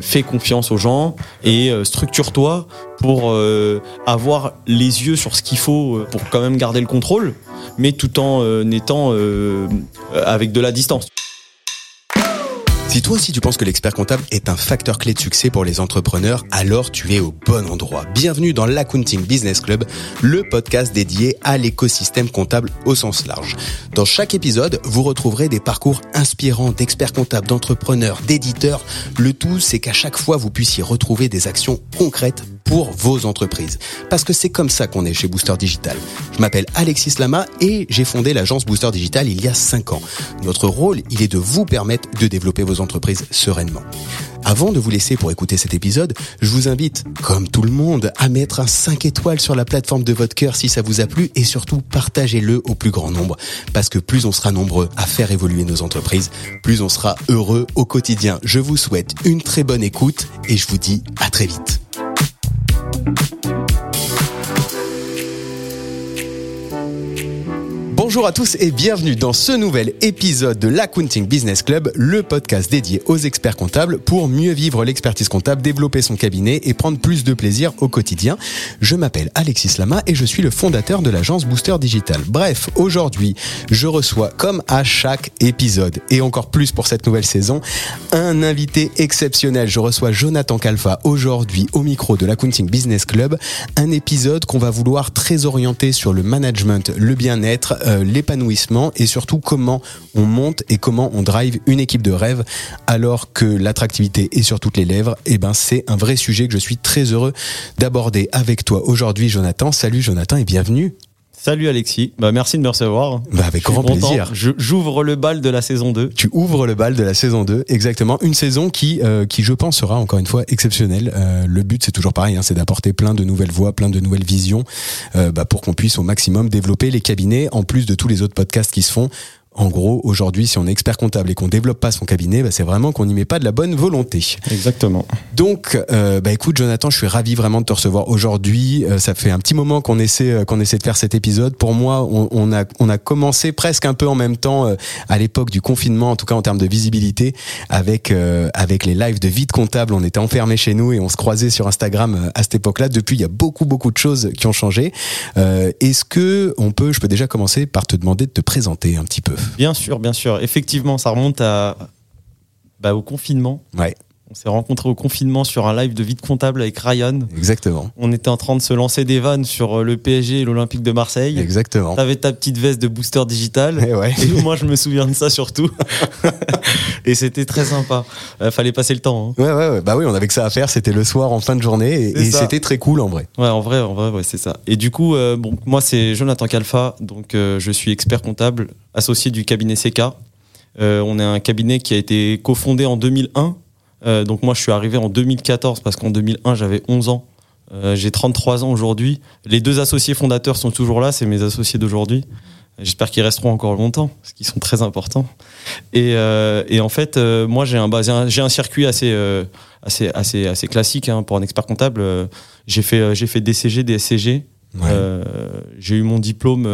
Fais confiance aux gens et euh, structure-toi pour euh, avoir les yeux sur ce qu'il faut euh, pour quand même garder le contrôle, mais tout en étant avec de la distance. Si toi aussi tu penses que l'expert comptable est un facteur clé de succès pour les entrepreneurs, alors tu es au bon endroit. Bienvenue dans l'Accounting Business Club, le podcast dédié à l'écosystème comptable au sens large. Dans chaque épisode, vous retrouverez des parcours inspirants d'experts comptables, d'entrepreneurs, d'éditeurs. Le tout, c'est qu'à chaque fois, vous puissiez retrouver des actions concrètes pour vos entreprises. Parce que c'est comme ça qu'on est chez Booster Digital. Je m'appelle Alexis Lama et j'ai fondé l'agence Booster Digital il y a 5 ans. Notre rôle, il est de vous permettre de développer vos entreprises sereinement. Avant de vous laisser pour écouter cet épisode, je vous invite, comme tout le monde, à mettre un 5 étoiles sur la plateforme de votre cœur si ça vous a plu et surtout partagez-le au plus grand nombre. Parce que plus on sera nombreux à faire évoluer nos entreprises, plus on sera heureux au quotidien. Je vous souhaite une très bonne écoute et je vous dis à très vite. thank you Bonjour à tous et bienvenue dans ce nouvel épisode de l'Accounting Business Club, le podcast dédié aux experts comptables pour mieux vivre l'expertise comptable, développer son cabinet et prendre plus de plaisir au quotidien. Je m'appelle Alexis Lama et je suis le fondateur de l'agence Booster Digital. Bref, aujourd'hui, je reçois comme à chaque épisode et encore plus pour cette nouvelle saison, un invité exceptionnel. Je reçois Jonathan Calfa aujourd'hui au micro de l'Accounting Business Club, un épisode qu'on va vouloir très orienté sur le management, le bien-être, euh, l'épanouissement et surtout comment on monte et comment on drive une équipe de rêve alors que l'attractivité est sur toutes les lèvres. Et ben c'est un vrai sujet que je suis très heureux d'aborder avec toi aujourd'hui, Jonathan. Salut Jonathan et bienvenue. Salut Alexis, bah, merci de me recevoir. Bah, avec grand plaisir. J'ouvre le bal de la saison 2. Tu ouvres le bal de la saison 2, exactement. Une saison qui, euh, qui je pense, sera encore une fois exceptionnelle. Euh, le but, c'est toujours pareil, hein, c'est d'apporter plein de nouvelles voix, plein de nouvelles visions, euh, bah, pour qu'on puisse au maximum développer les cabinets, en plus de tous les autres podcasts qui se font. En gros, aujourd'hui, si on est expert comptable et qu'on développe pas son cabinet, bah, c'est vraiment qu'on n'y met pas de la bonne volonté. Exactement. Donc, euh, bah écoute, Jonathan, je suis ravi vraiment de te recevoir aujourd'hui. Euh, ça fait un petit moment qu'on essaie, euh, qu'on essaie de faire cet épisode. Pour moi, on, on a, on a commencé presque un peu en même temps euh, à l'époque du confinement, en tout cas en termes de visibilité, avec euh, avec les lives de vide comptable. On était enfermés chez nous et on se croisait sur Instagram à cette époque-là. Depuis, il y a beaucoup beaucoup de choses qui ont changé. Euh, Est-ce que on peut, je peux déjà commencer par te demander de te présenter un petit peu? Bien sûr, bien sûr. Effectivement, ça remonte à, bah, au confinement. On s'est rencontrés au confinement sur un live de vide comptable avec Ryan. exactement, On était en train de se lancer des vannes sur euh, le PSG et l'Olympique de Marseille. exactement. T'avais ta petite veste de booster digital. Eh ouais. Et moi, je me souviens de ça surtout. et c'était très sympa. Euh, fallait passer le temps. hein. Ouais, ouais, ouais. Bah oui, on avait que ça à faire. C'était le soir en fin de journée et, c'était très cool en vrai. Ouais, en vrai, en vrai, ouais, c'est ça. Et du coup, euh, bon, moi, c'est Jonathan Calfa. Donc, euh, je suis expert comptable, associé du cabinet CK. On est un cabinet qui a été cofondé en 2001. Euh, donc, moi, je suis arrivé en 2014 parce qu'en 2001, j'avais 11 ans. Euh, J'ai 33 ans aujourd'hui. Les deux associés fondateurs sont toujours là. C'est mes associés d'aujourd'hui. J'espère qu'ils resteront encore longtemps parce qu'ils sont très importants. Et, euh, et en fait, euh, moi, j'ai un, j'ai un, circuit assez, assez, assez, assez classique hein, pour un expert comptable. J'ai fait, j'ai fait DCG, DSCG. Ouais. J'ai eu mon diplôme,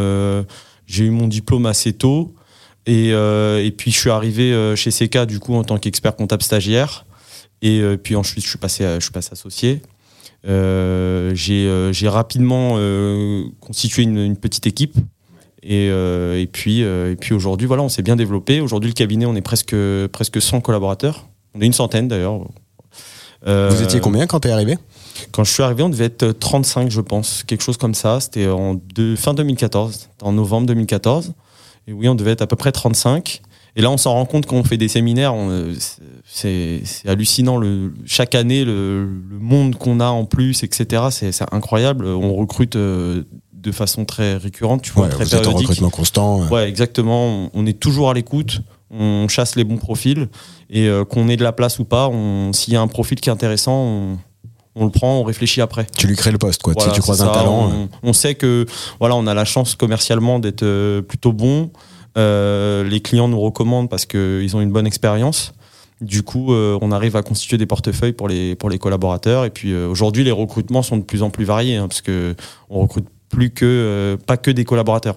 j'ai eu mon diplôme assez tôt. Et, euh, et puis je suis arrivé chez CK du coup en tant qu'expert comptable stagiaire. Et euh, puis ensuite je suis passé, à- je suis passé associé. Euh, j'ai euh, j'ai rapidement constitué une, une petite équipe. Et, et puis, et puis aujourd'hui, voilà, on s'est bien développé. Aujourd'hui, le cabinet, on est presque, presque 100 collaborateurs. On est une centaine d'ailleurs. Vous étiez combien quand t'es arrivé? Quand je suis arrivé, on devait être 35, je pense, quelque chose comme ça. C'était en deux- fin 2014, en novembre 2014. Et oui, on devait être à peu près 35. Et là, on s'en rend compte quand on fait des séminaires. euh, c'est hallucinant. Le, chaque année, le, le monde qu'on a en plus, etc., c'est incroyable. On recrute euh, de façon très récurrente, tu vois, Ouais, très Vous êtes en périodique. recrutement constant. Ouais, exactement. On, est toujours à l'écoute. On chasse les bons profils. Et euh, qu'on ait de la place ou pas, s'il y a un profil qui est intéressant, on, on le prend, on réfléchit après. Tu lui crées le poste, quoi. Voilà, si tu croises un talent. On, on sait que voilà, on a la chance commercialement d'être plutôt bon. Euh, les clients nous recommandent parce qu'ils ont une bonne expérience. Du coup, euh, on arrive à constituer des portefeuilles pour les, pour les collaborateurs. Et puis euh, aujourd'hui, les recrutements sont de plus en plus variés hein, parce que on recrute plus que pas que des collaborateurs.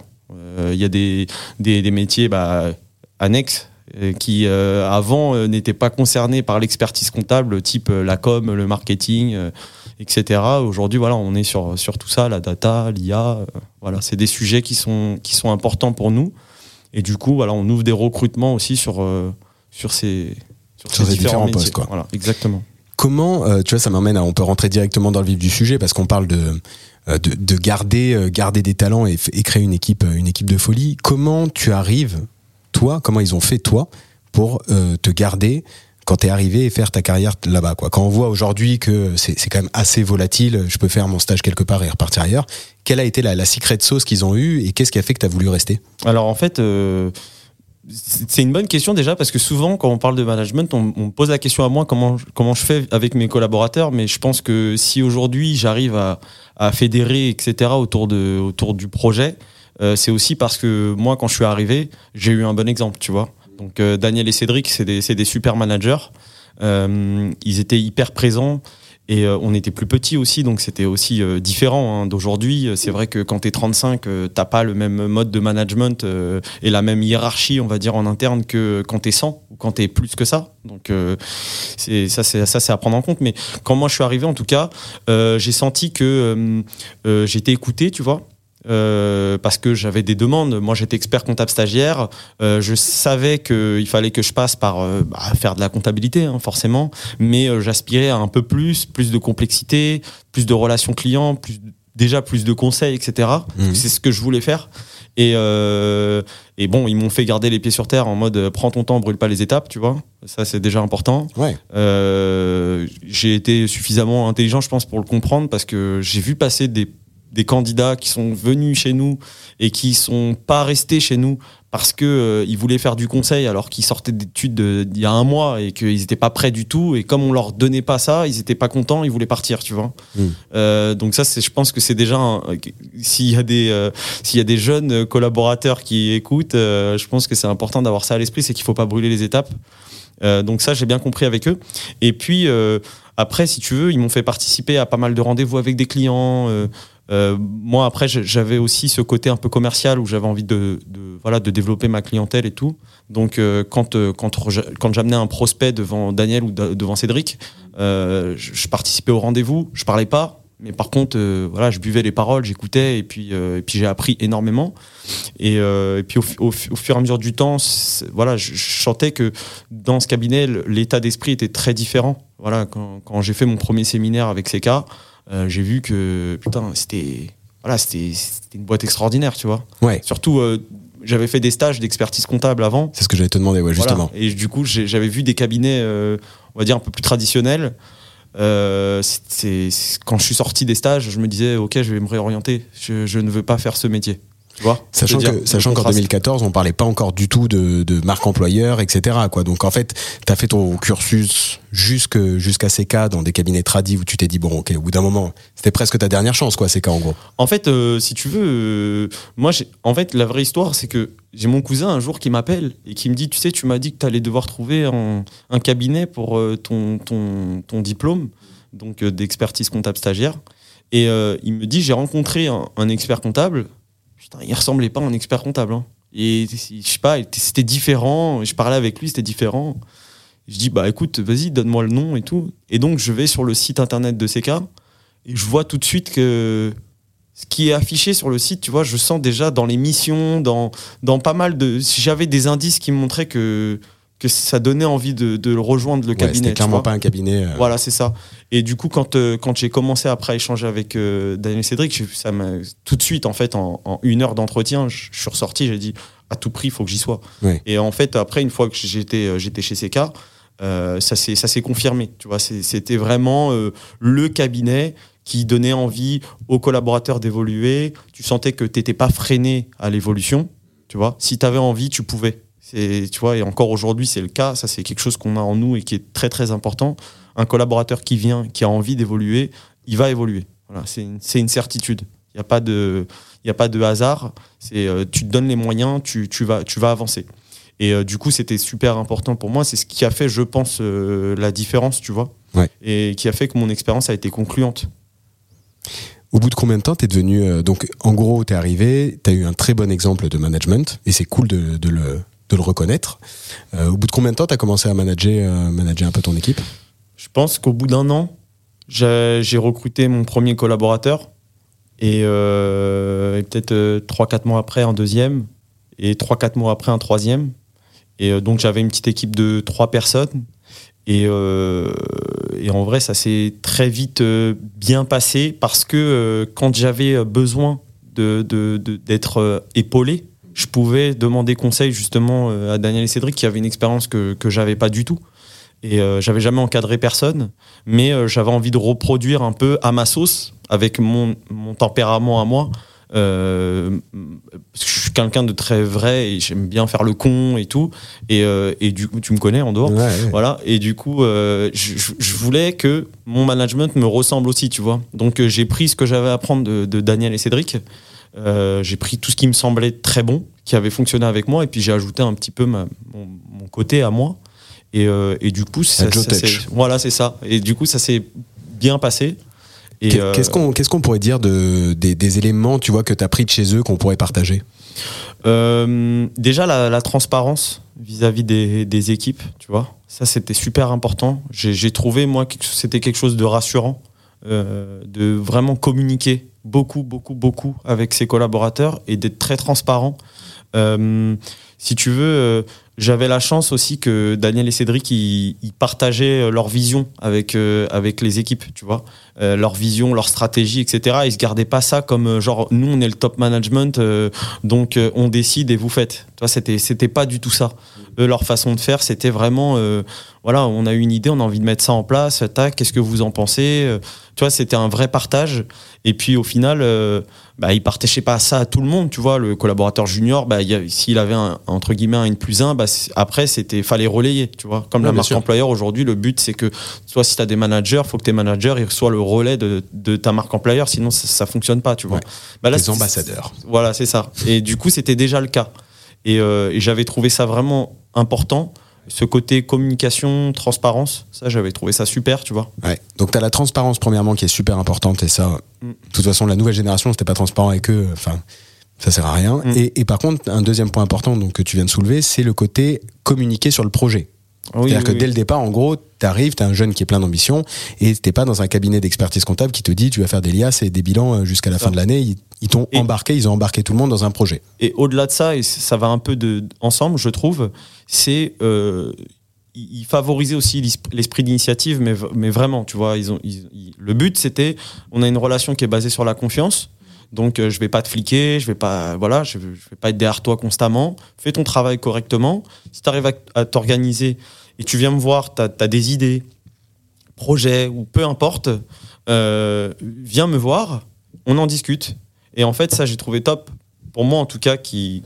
Il y a des, des, des métiers bah, annexes qui avant n'étaient pas concernés par l'expertise comptable, type la com, le marketing, etc. Aujourd'hui, voilà, on est sur, sur tout ça, la data, l'IA. voilà, c'est des sujets qui sont, qui sont importants pour nous. Et du coup, voilà, on ouvre des recrutements aussi sur, sur ces, sur, ces, différents, postes. Quoi. Voilà, exactement. Comment, tu vois, ça m'amène à, on peut rentrer directement dans le vif du sujet parce qu'on parle de, de, de, garder, garder des talents et, et, créer une équipe, une équipe de folie. Comment tu arrives toi, comment ils ont fait toi pour euh, te garder quand tu es arrivé et faire ta carrière là-bas quoi. Quand on voit aujourd'hui que c'est quand même assez volatile, je peux faire mon stage quelque part et repartir ailleurs. Quelle a été la, la secret sauce qu'ils ont eue et qu'est-ce qui a fait que tu as voulu rester? Alors en fait, euh, c'est une bonne question déjà parce que souvent quand on parle de management, on, on, pose la question à moi comment comment je fais avec mes collaborateurs, mais je pense que si aujourd'hui j'arrive à, à fédérer etc autour de autour du projet, euh, c'est aussi parce que moi, quand je suis arrivé, j'ai eu un bon exemple, tu vois. Donc euh, Daniel et Cédric, c'est des, super managers. Euh, ils étaient hyper présents. Et euh, on était plus petits aussi, donc c'était aussi différent hein, d'aujourd'hui. C'est vrai que quand tu es 35, t'as pas le même mode de management et la même hiérarchie, on va dire, en interne que quand tu es 100 ou quand tu es plus que ça. Donc c'est ça, c'est à prendre en compte. Mais quand moi je suis arrivé, en tout cas, j'ai senti que j'étais écouté, tu vois. Euh, parce que j'avais des demandes. Moi, j'étais expert comptable stagiaire. Euh, je savais qu'il fallait que je passe par euh, bah, faire de la comptabilité, hein, forcément, mais euh, j'aspirais à un peu plus, plus de complexité, plus de relations clients, plus déjà plus de conseils, etc. Mmh. C'est ce que je voulais faire. Et, et bon, ils m'ont fait garder les pieds sur terre en mode prends ton temps, brûle pas les étapes, tu vois. Ça, c'est déjà important. Ouais. j'ai été suffisamment intelligent, je pense, pour le comprendre parce que j'ai vu passer des des candidats qui sont venus chez nous et qui sont pas restés chez nous parce que euh, ils voulaient faire du conseil alors qu'ils sortaient d'études d'il y a un mois et qu'ils étaient pas prêts du tout. Et comme on leur donnait pas ça ils étaient pas contents ils voulaient partir tu vois. Mm. euh, donc ça c'est je pense que c'est déjà s'il y a des euh, s'il y a des jeunes collaborateurs qui écoutent euh, je pense que c'est important d'avoir ça à l'esprit c'est qu'il faut pas brûler les étapes. Euh, donc ça j'ai bien compris avec eux. Et puis après si tu veux ils m'ont fait participer à pas mal de rendez-vous avec des clients euh, moi, après, j'avais aussi ce côté un peu commercial où j'avais envie de, voilà, de développer ma clientèle et tout. Donc, euh, quand, euh, quand, j'amenais un prospect devant Daniel ou devant Cédric, je, participais au rendez-vous. Je parlais pas, mais par contre, voilà, je buvais les paroles, j'écoutais et puis, puis j'ai appris énormément. Et, puis, au, fur et à mesure du temps, voilà, je, je sentais que dans ce cabinet, l'état d'esprit était très différent. Voilà, quand, quand j'ai fait mon premier séminaire avec euh, j'ai vu que putain, c'était voilà, c'était une boîte extraordinaire, tu vois. Ouais. Surtout, euh, j'avais fait des stages d'expertise comptable avant. C'est ce que j'allais te demander, ouais, justement. Voilà. Et du coup, j'avais vu des cabinets, euh, on va dire, un peu plus traditionnels. Euh, quand je suis sorti des stages, je me disais, ok, je vais me réorienter. Je, je ne veux pas faire ce métier. Tu vois sachant que, sachant qu'en 2014, on parlait pas encore du tout de, de marque employeur, etc. Quoi. Donc en fait, tu as fait ton cursus jusque jusqu'à CK dans des cabinets tradis où tu t'es dit bon, ok, au bout d'un moment, c'était presque ta dernière chance, quoi, CK en gros. En fait, euh, si tu veux, euh, moi, en fait, la vraie histoire, c'est que j'ai mon cousin un jour qui m'appelle et qui me dit, tu sais, tu m'as dit que tu allais devoir trouver un, un cabinet pour euh, ton, ton, ton diplôme, donc d'expertise comptable stagiaire. Et il me dit, j'ai rencontré un, un expert comptable putain, il ressemblait pas à un expert comptable. Hein. Et je sais pas, c'était différent. Je parlais avec lui, c'était différent. Je dis, bah écoute, vas-y, donne-moi le nom et tout. Et donc, je vais sur le site internet de CK et je vois tout de suite que ce qui est affiché sur le site, tu vois, je sens déjà dans les missions, dans, dans pas mal de. J'avais des indices qui montraient que que ça donnait envie de, de rejoindre le ouais, cabinet. C'était clairement pas un cabinet. Euh... Voilà, c'est ça. Et du coup, quand, euh, quand j'ai commencé après à échanger avec euh, Daniel Cédric, ça m'a tout de suite, en fait, en, en une heure d'entretien, je, suis ressorti, j'ai dit à tout prix, il faut que j'y sois. Ouais. Et en fait, après, une fois que j'étais j'étais chez CK, ça s'est confirmé. Tu vois, c'était vraiment le cabinet qui donnait envie aux collaborateurs d'évoluer. Tu sentais que t'étais pas freiné à l'évolution. Tu vois, si tu avais envie, tu pouvais. Tu vois, et encore aujourd'hui, c'est le cas. Ça, c'est quelque chose qu'on a en nous et qui est très, très important. Un collaborateur qui vient, qui a envie d'évoluer, il va évoluer. Voilà, c'est une, une, certitude. Il n'y a, pas de, il a pas de hasard. C'est, euh, tu te donnes les moyens, tu, tu, vas, tu vas avancer. Et euh, du coup, c'était super important pour moi. C'est ce qui a fait, je pense, euh, la différence, tu vois. Ouais. Et qui a fait que mon expérience a été concluante. Au bout de combien de temps t'es devenu euh, donc en gros t'es arrivé, t'as eu un très bon exemple de management et c'est cool de, de le de le reconnaître. au bout de combien de temps tu as commencé à manager, manager un peu ton équipe? Je pense qu'au bout d'un an, j'ai recruté mon premier collaborateur et, et peut-être 3-4 mois après un deuxième et 3-4 mois après un troisième. Et donc j'avais une petite équipe de 3 personnes et, euh, en vrai, ça s'est très vite euh, bien passé parce que euh, quand j'avais besoin d'être de, de, épaulé, je pouvais demander conseil justement à Daniel et Cédric qui avaient une expérience que, que j'avais pas du tout. Et j'avais jamais encadré personne, mais j'avais envie de reproduire un peu à ma sauce, avec mon, mon tempérament à moi, euh, je suis quelqu'un de très vrai et j'aime bien faire le con et tout. Et, euh, et du coup, tu me connais en dehors. Voilà. Et du coup, euh, je, je, voulais que mon management me ressemble aussi, tu vois. Donc, j'ai pris ce que j'avais à apprendre de, de, Daniel et Cédric. J'ai pris tout ce qui me semblait très bon, qui avait fonctionné avec moi, et puis j'ai ajouté un petit peu ma, mon, mon, côté à moi. Et, et du coup, ça, ça voilà, c'est ça. Et du coup, ça s'est bien passé. Euh, qu'est-ce qu'on pourrait dire de, des, éléments tu vois, que tu as pris de chez eux qu'on pourrait partager? Euh, Déjà, la, transparence vis-à-vis des, des, équipes, tu vois. Ça, c'était super important. J'ai trouvé, moi, que c'était quelque chose de rassurant, euh, de vraiment communiquer beaucoup, beaucoup, beaucoup avec ses collaborateurs et d'être très transparent. si tu veux, j'avais la chance aussi que Daniel et Cédric ils, partageaient leur vision avec avec les équipes, tu vois. Euh, leur vision, leur stratégie, etc. Ils se gardaient pas ça comme euh, genre nous on est le top management, euh, donc on décide et vous faites. Toi c'était c'était pas du tout ça. Eux leur façon de faire c'était vraiment voilà on a une idée, on a envie de mettre ça en place. Tac, qu'est-ce que vous en pensez Tu vois c'était un vrai partage. Et puis au final bah, il partageait pas ça à tout le monde, tu vois. Le collaborateur junior, bah, s'il avait un, entre guillemets un N plus 1, bah, après, c'était, fallait relayer, tu vois. Comme la marque employeur, aujourd'hui, le but, c'est que, soit si tu as des managers, faut que tes managers, soient le relais de, de ta marque employeur, sinon ça, ça fonctionne pas, tu vois. Bah, là, les ambassadeurs. Voilà, c'est ça. Et du coup, c'était déjà le cas. Et, euh, et j'avais trouvé ça vraiment important ce côté communication, transparence, ça j'avais trouvé ça super, tu vois. Ouais. Donc tu as la transparence premièrement qui est super importante et ça, mm. de toute façon la nouvelle génération c'était pas transparent avec eux, enfin ça sert à rien. Mm. Et, et, par contre un deuxième point important donc que tu viens de soulever, c'est le côté communiquer sur le projet. C'est-à-dire que dès le départ, en gros, tu arrives, tu un jeune qui est plein d'ambition et t'es pas dans un cabinet d'expertise comptable qui te dit tu vas faire des liasses et des bilans euh, jusqu'à la fin de l'année. Ils, t'ont embarqué, ils ont embarqué tout le monde dans un projet. Et au-delà de ça, et ça va un peu de, ensemble, je trouve, c'est euh, ils favorisaient aussi l'esprit d'initiative, mais, mais vraiment, tu vois, ils ont, le but c'était, on a une relation qui est basée sur la confiance. Donc euh, je vais pas te fliquer, je vais pas voilà, je, vais pas être derrière toi constamment. Fais ton travail correctement. Si tu arrives à, t'organiser et tu viens me voir, tu as, des idées, projets ou peu importe, euh, viens me voir, on en discute. Et en fait, ça j'ai trouvé top pour moi en tout cas qui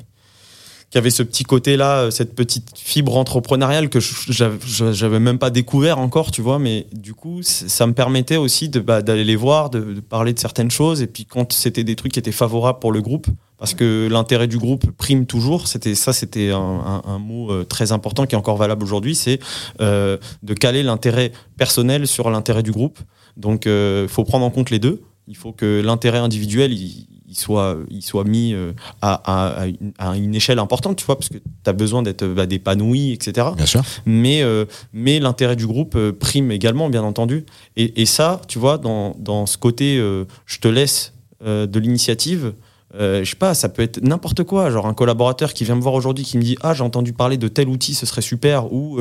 qui avait ce petit côté-là, euh, cette petite fibre entrepreneuriale que j'avais même pas découvert encore, tu vois. Mais du coup, ça me permettait aussi bah, d'aller les voir, de, parler de certaines choses. Et puis quand c'était des trucs qui étaient favorables pour le groupe, parce que l'intérêt du groupe prime toujours. C'était ça, c'était un, mot euh, très important qui est encore valable aujourd'hui, c'est euh, de caler l'intérêt personnel sur l'intérêt du groupe. Donc, il faut prendre en compte les deux. Il faut que l'intérêt individuel, il, il soit, il soit mis euh, à, à, une, échelle importante, tu vois, parce que tu as besoin d'être bah, épanoui, etc. Bien sûr. Mais, euh, mais l'intérêt du groupe euh, prime également, bien entendu. Et, et ça, tu vois, dans, dans ce côté, je te laisse de l'initiative, je sais pas, ça peut être n'importe quoi. Genre un collaborateur qui vient me voir aujourd'hui qui me dit Ah, j'ai entendu parler de tel outil, ce serait super, ou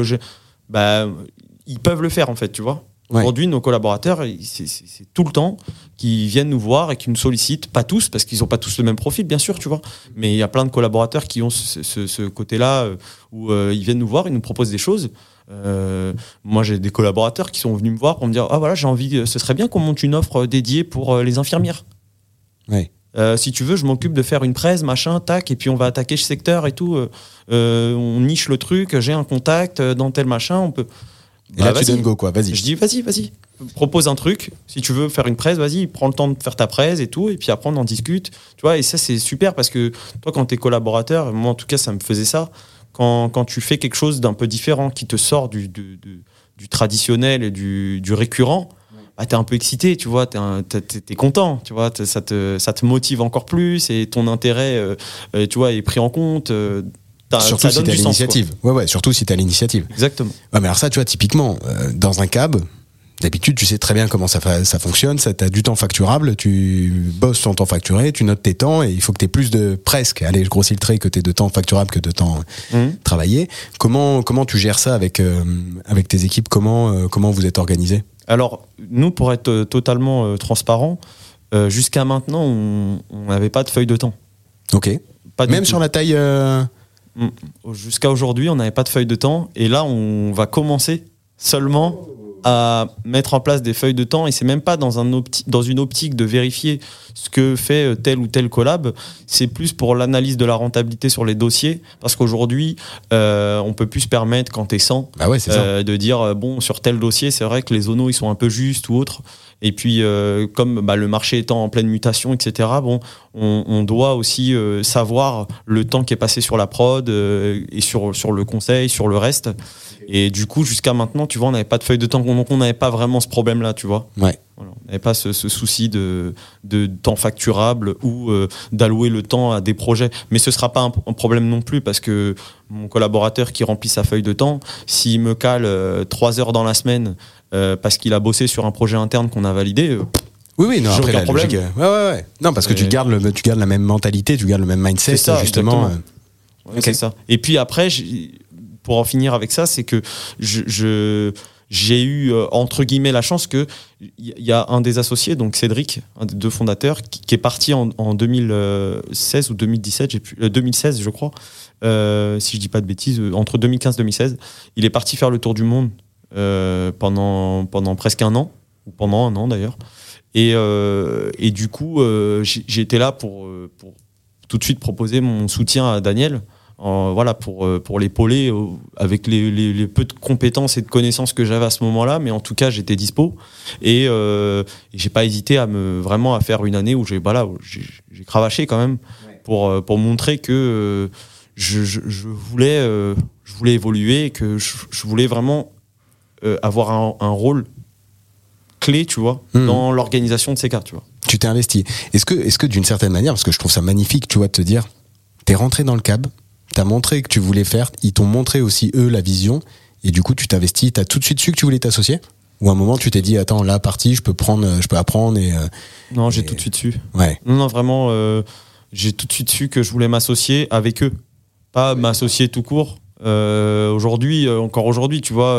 bah, ils peuvent le faire en fait, tu vois. Aujourd'hui, nos collaborateurs, c'est tout le temps qui viennent nous voir et qui nous sollicitent, pas tous, parce qu'ils n'ont pas tous le même profil, bien sûr, tu vois. Mais il y a plein de collaborateurs qui ont ce, côté-là euh, où euh, ils viennent nous voir, ils nous proposent des choses. Euh, moi, j'ai des collaborateurs qui sont venus me voir pour me dire Ah voilà, j'ai envie, ce serait bien qu'on monte une offre dédiée pour les infirmières. si tu veux, je m'occupe de faire une presse, machin, tac, et puis on va attaquer ce secteur et tout. on niche le truc, j'ai un contact dans tel machin, on peut. Et là, bah, tu donnes go, quoi. Vas-y. Je dis, vas-y, vas-y. Propose un truc. Si tu veux faire une presse, vas-y, prends le temps de faire ta presse et tout. Et puis après, on en discute. Tu vois, et ça, c'est super parce que toi, quand tu es collaborateur, moi, en tout cas, ça me faisait ça. Quand, quand tu fais quelque chose d'un peu différent qui te sort du, du, du, traditionnel et du, du récurrent, bah, tu es un peu excité, tu vois, tu es, content, tu vois, ça te, ça te motive encore plus et ton intérêt, euh, euh, tu vois, est pris en compte. Euh, surtout si t'as l'initiative. Ouais, ouais, surtout si t'as l'initiative. Exactement. Ouais, mais alors ça, tu vois, typiquement, euh, dans un cab, D'habitude, tu sais très bien comment ça, ça fonctionne, ça as du temps facturable, tu bosses ton temps facturé, tu notes tes temps et il faut que tu aies plus de presque, allez, je grossis le trait que tu de temps facturable que de temps mmh. travaillé. Comment comment tu gères ça avec euh, avec tes équipes? Comment euh, comment vous êtes organisé? Alors, nous pour être totalement transparent, jusqu'à maintenant, on n'avait pas de feuille de temps. OK. Pas Même sur la taille mmh. Jusqu'à aujourd'hui, on n'avait pas de feuille de temps. Et là, on va commencer seulement à mettre en place des feuilles de temps. Et c'est même pas dans, un dans une optique de vérifier ce que fait euh, tel ou tel collab, c'est plus pour l'analyse de la rentabilité sur les dossiers. Parce qu'aujourd'hui euh, on peut plus se permettre quand t'es 100 bah ouais, euh, de dire euh, bon sur tel dossier c'est vrai que les zonos ils sont un peu justes ou autres et puis, euh, comme bah, le marché étant en pleine mutation, etc., bon, on, doit aussi euh, savoir le temps qui est passé sur la prod euh, et sur, sur le conseil, sur le reste. Et du coup, jusqu'à maintenant, tu vois, on n'avait pas de feuille de temps, donc on n'avait pas vraiment ce problème-là, tu vois. Ouais. Voilà, on n'avait pas ce, ce, souci de, de temps facturable ou d'allouer le temps à des projets. Mais ce sera pas un, un, problème non plus parce que mon collaborateur qui remplit sa feuille de temps, s'il me cale trois heures dans la semaine euh, parce qu'il a bossé sur un projet interne qu'on a validé. Euh, oui, oui, non, après la logique. Euh, ouais, ouais, ouais. Non, parce que tu gardes, le, tu gardes la même mentalité, tu gardes le même mindset, ça, justement. C'est ça. Et puis après, pour en finir avec ça, c'est que j'ai eu entre guillemets la chance que il y a un des associés, donc Cédric, un des deux fondateurs, qui, est parti en, 2016 ou 2017, j'ai pu, 2016 je crois, si je dis pas de bêtises, entre 2015 et 2016, il est parti faire le tour du monde euh, pendant, pendant presque un an, ou pendant un an d'ailleurs. Et, euh, du coup, euh, été là pour tout de suite proposer mon soutien à Daniel. Voilà pour pour l'épauler avec les, les, peu de compétences et de connaissances que j'avais à ce moment-là mais en tout cas j'étais dispo et, euh, j'ai pas hésité à me vraiment à faire une année où j'ai voilà j'ai cravaché quand même pour pour montrer que je, je, je, voulais je voulais évoluer et que je, je voulais vraiment euh, avoir un, rôle clé, tu vois, hmm. dans l'organisation de ces cas, tu vois. Tu t'es investi. Est-ce que, est-ce que d'une certaine manière, parce que je trouve ça magnifique, tu vois, de te dire, t'es rentré dans le cab, t'as montré que tu voulais faire, ils t'ont montré aussi eux la vision, et du coup tu t'investis, t'as tout de suite su que tu voulais t'associer? Ou à un moment tu t'es dit attends la partie je peux prendre je peux apprendre et euh, non j'ai tout de suite su. Ouais. Non non vraiment euh, j'ai tout de suite su que je voulais m'associer avec eux. Pas m'associer tout court. Aujourd'hui encore aujourd'hui tu vois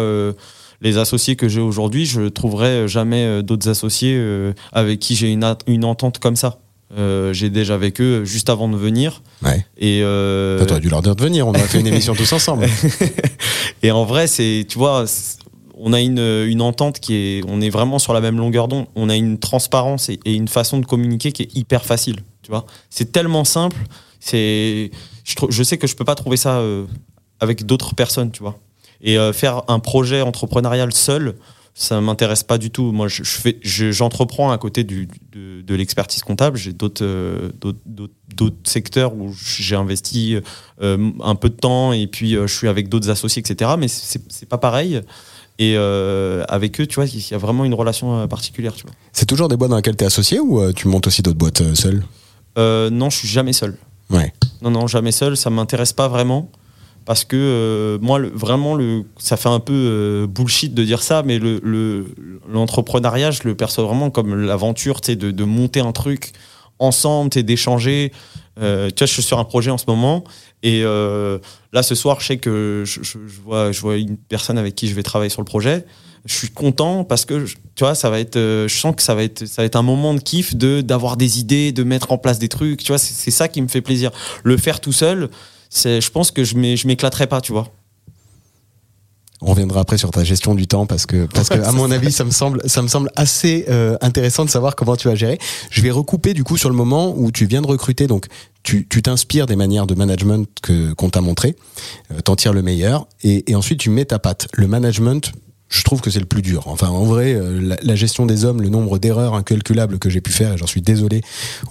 les associés que j'ai aujourd'hui, je trouverai jamais euh, d'autres associés euh, avec qui j'ai une, une entente comme ça. Euh, j'ai déjà avec eux juste avant de venir. Ouais. Et euh... t'aurais dû leur dire de venir. On a fait une émission tous ensemble. et en vrai, c'est, tu vois, on a une, une entente qui est, on est vraiment sur la même longueur d'onde. On a une transparence et, une façon de communiquer qui est hyper facile. Tu vois, c'est tellement simple. C'est, je, je, sais que je peux pas trouver ça avec d'autres personnes. Tu vois. Et euh, faire un projet entrepreneurial seul, ça m'intéresse pas du tout. Moi, je, fais, j'entreprends à côté du, de, de l'expertise comptable. J'ai d'autres, euh, d'autres, secteurs où j'ai investi euh, un peu de temps et puis je suis avec d'autres associés, etc. Mais c'est, c'est pas pareil. Et avec eux, tu vois, il y a vraiment une relation particulière. Tu vois. C'est toujours des boîtes dans lesquelles tu es associé ou tu montes aussi d'autres boîtes seul Non, je suis jamais seul. Ouais. Non, non, jamais seul. Ça m'intéresse pas vraiment parce que euh, moi vraiment ça fait un peu euh, bullshit de dire ça mais le l'entrepreneuriat je le perçois vraiment comme l'aventure de, de, monter un truc ensemble d'échanger. Euh, tu vois je suis sur un projet en ce moment et là ce soir je sais que je, je, vois je vois une personne avec qui je vais travailler sur le projet. Je suis content parce que tu vois ça va être je sens que ça va être ça va être un moment de kiff de d'avoir des idées de mettre en place des trucs. Tu vois c'est ça qui me fait plaisir. Le faire tout seul je pense que je m'éclaterais pas, tu vois. On reviendra après sur ta gestion du temps parce que parce que à mon avis ça me semble ça me semble assez euh, intéressant de savoir comment tu as géré. Je vais recouper du coup sur le moment où tu viens de recruter donc tu t'inspires des manières de management que qu'on t'a montré, euh, t'en tires le meilleur et, et ensuite tu mets ta patte. Le management je trouve que c'est le plus dur. Enfin, en vrai, euh, la, gestion des hommes, le nombre d'erreurs incalculables que j'ai pu faire, et j'en suis désolé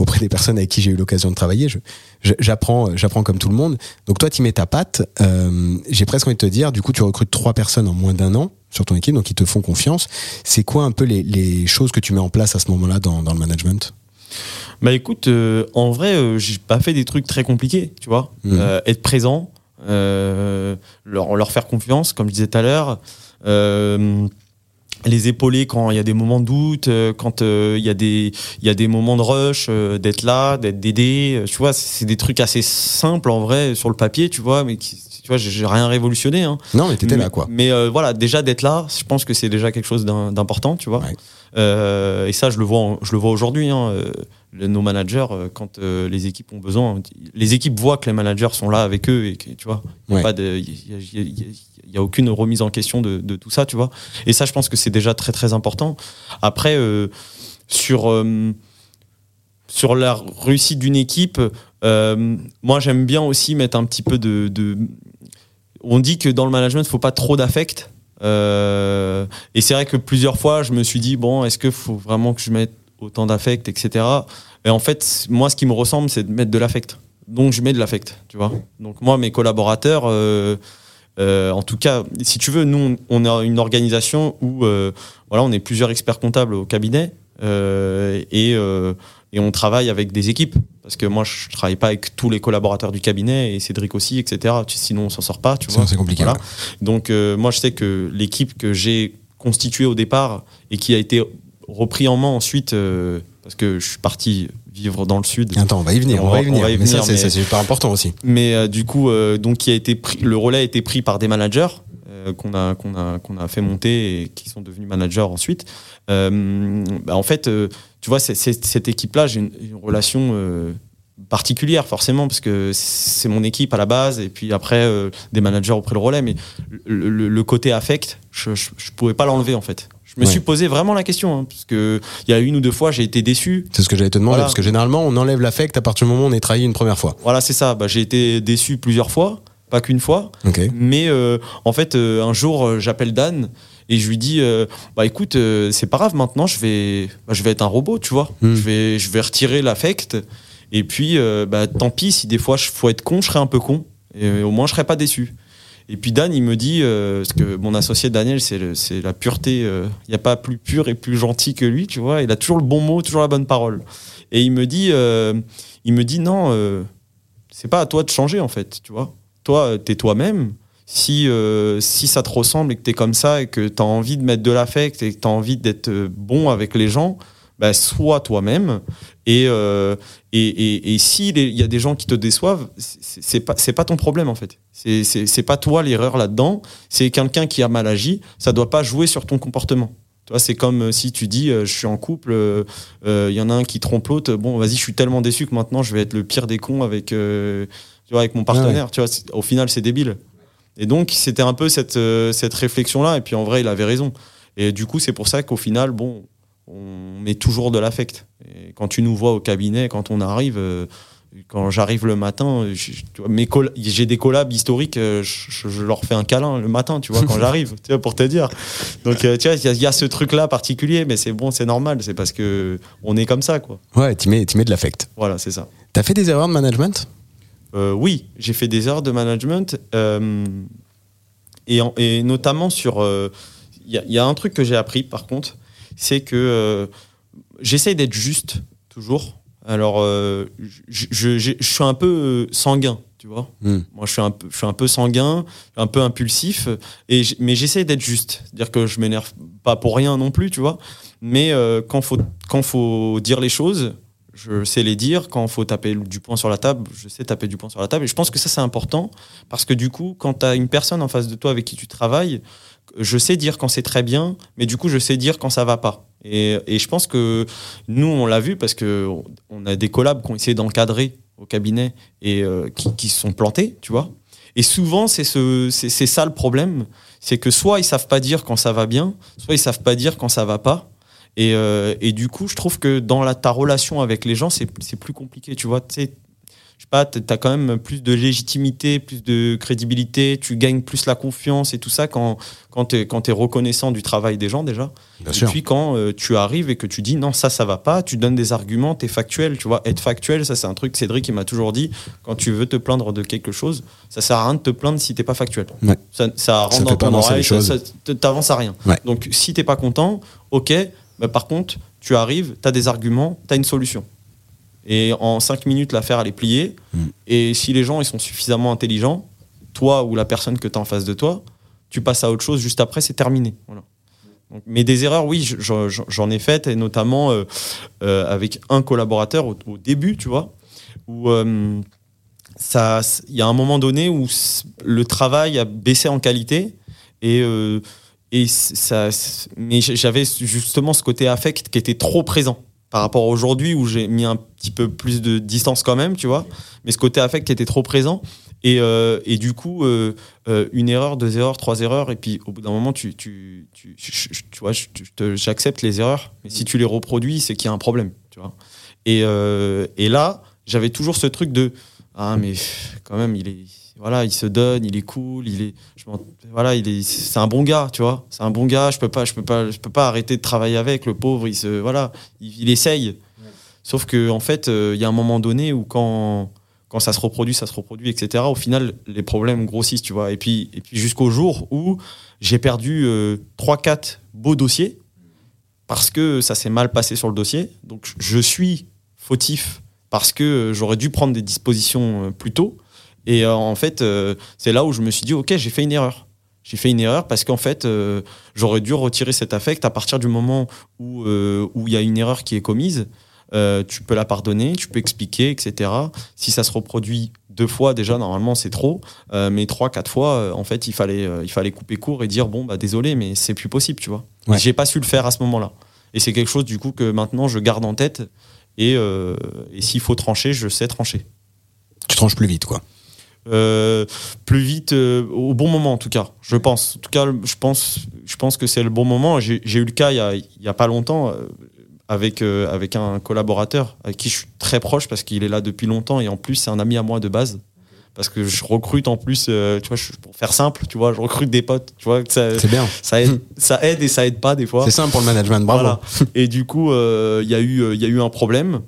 auprès des personnes avec qui j'ai eu l'occasion de travailler, j'apprends, euh, j'apprends comme tout le monde. Donc toi, tu mets ta patte. Euh, j'ai presque envie de te dire, du coup, tu recrutes trois personnes en moins d'un an sur ton équipe, donc ils te font confiance. C'est quoi un peu les, choses que tu mets en place à ce moment-là dans, le management? Bah écoute, en vrai, j'ai pas fait des trucs très compliqués, tu vois. Mmh. être présent, euh, leur, leur faire confiance, comme je disais tout à l'heure. Euh, les épauler quand il y a des moments de doute, euh, quand euh, il y a des il y a des moments de rush, d'être là, d'être d'aider. Tu vois, c'est des trucs assez simples en vrai sur le papier, tu vois, mais qui, tu vois, j'ai rien révolutionné. Hein. Non, mais t'étais là, quoi. Mais euh, voilà, déjà d'être là, je pense que c'est déjà quelque chose d'im- d'important, tu vois. Ouais. Euh, et ça, je le vois, je le vois aujourd'hui. Hein, le- nos managers, euh, quand euh, les équipes ont besoin, les équipes voient que les managers sont là avec eux et que tu vois, il n'y Ouais. a, pas de- il y a- aucune remise en question de, de tout ça, tu vois. Et ça, je pense que c'est déjà très très important. Après, euh, sur euh, sur la réussite d'une équipe, moi j'aime bien aussi mettre un petit peu de, de- On dit que dans le management, il faut pas trop d'affect. Et c'est vrai que plusieurs fois, je me suis dit bon, est-ce qu'il faut vraiment que je mette autant d'affect, etc. Et en fait, moi, ce qui me ressemble, c'est de mettre de l'affect. Donc, je mets de l'affect, tu vois. Donc, moi, mes collaborateurs, euh, euh, en tout cas, si tu veux, nous, on a une organisation où, euh, voilà, on est plusieurs experts comptables au cabinet et, et on travaille avec des équipes. Parce que moi, je travaille pas avec tous les collaborateurs du cabinet et Cédric aussi, etc. Sinon, on s'en sort pas, tu vois. C'est compliqué. Voilà. Donc moi je sais que l'équipe que j'ai constituée au départ et qui a été repris en main ensuite euh, parce que je suis parti vivre dans le sud. Attends, on va y venir, on, va y venir. mais venir, c'est mais- c'est super important aussi. Mais euh, du coup euh, donc qui a été pris, le relais a été pris par des managers qu'on a qu'on a qu'on a fait monter et qui sont devenus managers ensuite. Bah, en fait tu vois cette équipe là j'ai une, une relation particulière forcément parce que c'est mon équipe à la base et puis après euh, des managers ont pris le relais mais le, le- le côté affect je, je, je pouvais pas l'enlever en fait je me Ouais. suis posé vraiment la question hein, parce que il y a une ou deux fois j'ai été déçu C'est ce que j'allais te demander, Voilà. parce que généralement, on enlève l'affect à partir du moment où on est trahi une première fois. voilà c'est ça bah, j'ai été déçu plusieurs fois pas qu'une fois Ok. Mais euh, en fait, euh, un jour, euh, j'appelle Dan et je lui dis euh, Bah écoute, euh, c'est pas grave, maintenant, je vais, bah, je vais être un robot, tu vois. Hmm. Je, vais, je vais retirer l'affect. Et puis, euh, bah, tant pis, si des fois, il faut être con, je serai un peu con. Et au moins, je serai pas déçu. Et puis Dan, il me dit, euh, parce que mon associé Daniel, c'est la pureté. Il n'y a pas plus pur et plus gentil que lui, tu vois. Il a toujours le bon mot, toujours la bonne parole. Et il me dit, euh, il me dit non, euh, c'est pas à toi de changer en fait, tu vois. Toi, euh, t'es toi-même. Si, euh, si ça te ressemble et que t'es comme ça et que t'as envie de mettre de l'affect et que t'as envie d'être euh, bon avec les gens, bah, sois toi-même. Et, euh, et, et, et s'il y a des gens qui te déçoivent, c'est pas, pas ton problème en fait. C'est- pas toi l'erreur là-dedans. C'est quelqu'un qui a mal agi. Ça doit pas jouer sur ton comportement. C'est comme euh, si tu dis, euh, je suis en couple, euh, il y en a un qui trompe l'autre. Bon, vas-y, je suis tellement déçu que maintenant je vais être le pire des cons avec, euh, tu vois, avec mon partenaire. Tu vois, au final, c'est débile. Et donc, c'était un peu cette, cette réflexion-là. Et puis, en vrai, il avait raison. Et du coup, c'est pour ça qu'au final, bon, on met toujours de l'affect. Et quand tu nous vois au cabinet, quand on arrive, euh, quand j'arrive le matin, j'ai des collabs historiques, euh, je, je leur fais un câlin le matin, tu vois, quand j'arrive, tu vois, pour te dire. Donc, euh, tu vois, il y, a- il y a ce truc-là particulier, mais c'est bon, c'est normal, c'est parce que on est comme ça, quoi. Ouais, tu mets, tu mets de l'affect. Voilà, c'est ça. T'as fait des erreurs de management? Euh, oui, j'ai fait des erreurs de management et, en- et notamment sur. Il y a un truc que j'ai appris par contre, c'est que euh, j'essaye d'être juste toujours. Alors, euh, je, je- je- je suis un peu euh, sanguin, tu vois. Hmm. Moi, je suis un peu, je suis un peu sanguin, un peu impulsif, et mais j'essaye d'être juste, c'est-à-dire que je m'énerve pas pour rien non plus, tu vois. Mais euh, quand faut quand faut dire les choses, je sais les dire. Quand faut taper du poing sur la table, je sais taper du poing sur la table. Et je pense que ça c'est important parce que du coup, quand tu as une personne en face de toi avec qui tu travailles, je sais dire quand c'est très bien, mais du coup, je sais dire quand ça va pas. Et, et je pense que nous, on l'a vu parce que on a des collabs qui ont essayé d'encadrer au cabinet et euh, qui, qui sont plantés, tu vois. Et souvent, c'est ce, c'est ça le problème, c'est que soit ils savent pas dire quand ça va bien, soit ils savent pas dire quand ça va pas. Et, euh, et du coup, je trouve que dans la, ta relation avec les gens, c'est plus compliqué, tu vois. Je sais pas, tu as quand même plus de légitimité, plus de crédibilité, tu gagnes plus la confiance et tout ça quand, quand tu es, reconnaissant du travail des gens déjà. Bien et sûr. puis quand euh, tu arrives et que tu dis non, ça, ça va pas, tu donnes des arguments, tu es factuel, tu vois. Être factuel, ça c'est un truc, Cédric il m'a toujours dit, quand tu veux te plaindre de quelque chose, ça sert à rien de te plaindre si t'es pas factuel. Ouais. Ça, ça rentre Ça dans ton oreille, t'avances à rien. Ouais. Donc si t'es pas content, ok, bah, par contre, tu arrives, tu as des arguments, tu as une solution. Et en cinq minutes, l'affaire, elle est pliée. Mm. Et si les gens ils sont suffisamment intelligents, toi ou la personne que tu as en face de toi, tu passes à autre chose juste après, c'est terminé. Voilà. mais des erreurs, oui, j'en ai faites, et notamment euh, euh, avec un collaborateur au, début, tu vois, où euh, il y a un moment donné où le travail a baissé en qualité et et ça, mais j'avais justement ce côté affect qui était trop présent par rapport à aujourd'hui où j'ai mis un petit peu plus de distance quand même, tu vois. Mais ce côté affect était trop présent. Et, euh, et du coup, euh, euh, une erreur, deux erreurs, trois erreurs, et puis au bout d'un moment, tu, tu, tu, tu vois, j'accepte les erreurs, mais si tu les reproduis, c'est qu'il y a un problème, tu vois. Et, et là, j'avais toujours ce truc de ah mais quand même, il est voilà, il se donne, il est cool, il est, voilà, il est, c'est un bon gars, tu vois. C'est un bon gars. Je peux pas, je peux pas, je peux pas arrêter de travailler avec le pauvre. Il se, voilà, il, essaye. Sauf que en fait, euh, il y a un moment donné où quand quand ça se reproduit, ça se reproduit, etc. Au final, les problèmes grossissent, tu vois. Et puis, et puis jusqu'au jour où j'ai perdu euh, trois, 4 quatre beaux dossiers parce que ça s'est mal passé sur le dossier. Donc, je suis fautif parce que euh, j'aurais dû prendre des dispositions plus tôt. Et euh, en fait, euh, c'est là où je me suis dit, ok, j'ai fait une erreur. J'ai fait une erreur parce qu'en fait, euh, j'aurais dû retirer cet affect à partir du moment où où il y a une erreur qui est commise. tu peux la pardonner, tu peux expliquer, etc. Si ça se reproduit deux fois, déjà normalement c'est trop, mais trois, quatre fois, en fait, il fallait il fallait couper court et dire bon bah désolé, mais c'est plus possible, tu vois. J'ai pas su le faire à ce moment-là. Et c'est quelque chose du coup que maintenant je garde en tête. Et, et s'il faut trancher, je sais trancher. Tu tranches plus vite, quoi. Euh, plus vite, euh, au bon moment en tout cas, je pense. En tout cas, je pense, je pense que c'est le bon moment. J'ai eu le cas il y a, il y a pas longtemps euh, avec, avec un collaborateur avec qui je suis très proche parce qu'il est là depuis longtemps et en plus c'est un ami à moi de base. Parce que je recrute en plus, tu vois, pour faire simple, tu vois, je recrute des potes, tu vois, c'est bien. Ça aide, ça aide et ça aide pas des fois. C'est simple pour le management, bravo. Et du coup, il y a eu, il y a eu un problème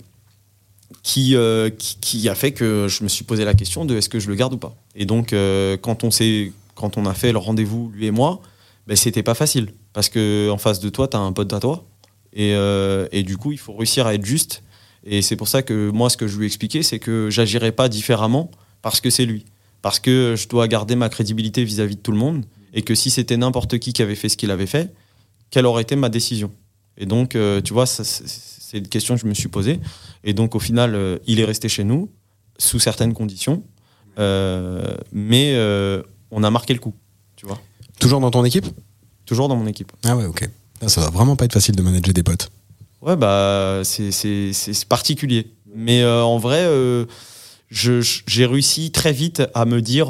euh, qui, qui, a fait que je me suis posé la question de est-ce que je le garde ou pas. Et donc, euh, quand, on quand on a fait le rendez-vous, lui et moi, ben, c'était pas facile. Parce que en face de toi, tu as un pote à toi. Et, euh, et, du coup, il faut réussir à être juste. Et c'est pour ça que moi, ce que je lui ai expliqué, c'est que j'agirai pas différemment parce que c'est lui. Parce que je dois garder ma crédibilité vis-à-vis de tout le monde. Et que si c'était n'importe qui qui avait fait ce qu'il avait fait, quelle aurait été ma décision? Et donc, tu vois, c'est une question que je me suis posée. Et donc, au final, euh, il est resté chez nous, sous certaines conditions. Euh, mais euh, on a marqué le coup, tu vois. Toujours dans ton équipe? Toujours dans mon équipe. Ah ouais, ok. Ça va vraiment pas être facile de manager des potes. Ouais, bah, c'est particulier. Mais en vrai, j'ai réussi très vite à me dire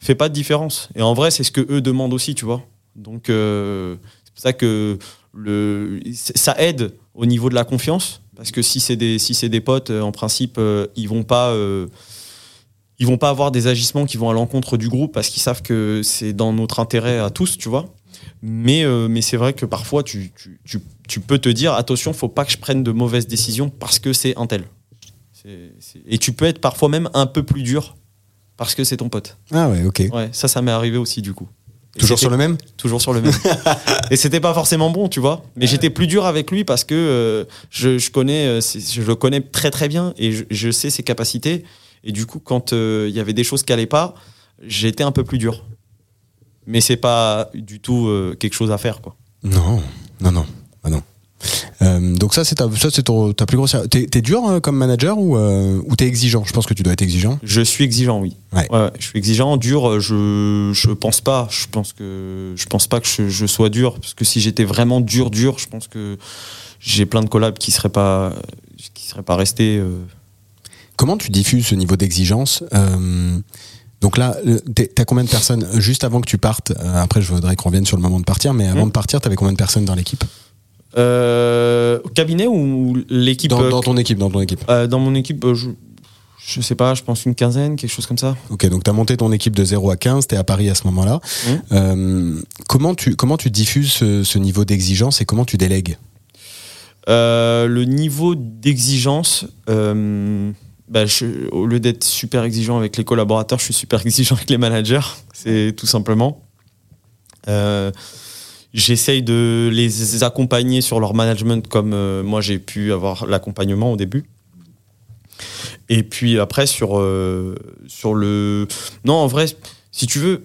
fais pas de différence. Et en vrai, c'est ce que eux demandent aussi, tu vois. Donc, c'est pour ça que le, ça aide au niveau de la confiance. Parce que si c'est des, si des potes, euh, en principe, euh, ils vont pas. Euh, ils vont pas avoir des agissements qui vont à l'encontre du groupe parce qu'ils savent que c'est dans notre intérêt à tous, tu vois. Mais, mais c'est vrai que parfois, tu, tu, tu, peux te dire attention, faut pas que je prenne de mauvaises décisions parce que c'est un tel. Et tu peux être parfois même un peu plus dur parce que c'est ton pote. Ah ouais, ok. Ouais, ça, ça m'est arrivé aussi du coup. Toujours sur le même Toujours sur le même. et c'était pas forcément bon, tu vois. Mais j'étais plus dur avec lui parce que euh, je, je, connais, euh, je le connais très très bien et je, je sais ses capacités. Et du coup, quand euh, il y avait des choses qui allaient pas, j'étais un peu plus dur. Mais c'est pas du tout quelque chose à faire, quoi. Non, non, non. Euh, donc ça, c'est ta, ça, c'est ta plus grosse. T'es, t'es dur euh, comme manager ou, euh, ou t'es exigeant? Je pense que tu dois être exigeant. Je suis exigeant, oui. Ouais. je suis exigeant, dur. Je, je pense pas. Je pense que je pense pas que je, je, sois dur parce que si j'étais vraiment dur, dur, je pense que j'ai plein de collabs qui seraient pas qui seraient pas restés. Comment tu diffuses ce niveau d'exigence donc là, t'as combien de personnes juste avant que tu partes Après, je voudrais qu'on revienne sur le moment de partir, mais avant mmh. de partir, t'avais combien de personnes dans l'équipe? Euh, cabinet ou l'équipe dans, dans, ton équipe, dans ton équipe. Euh, dans mon équipe, euh, je, je sais pas, je pense une quinzaine, quelque chose comme ça. Ok, donc tu as monté ton équipe de 0 à 15, tu es à Paris à ce moment-là. Mmh. Euh, comment, tu, comment tu diffuses ce, niveau d'exigence et comment tu délègues? Le niveau d'exigence, bah, au lieu d'être super exigeant avec les collaborateurs, je suis super exigeant avec les managers, c'est tout simplement. J'essaye de les accompagner sur leur management comme euh, moi j'ai pu avoir l'accompagnement au début. Et puis après, sur, euh, sur le. Non, en vrai, si tu veux,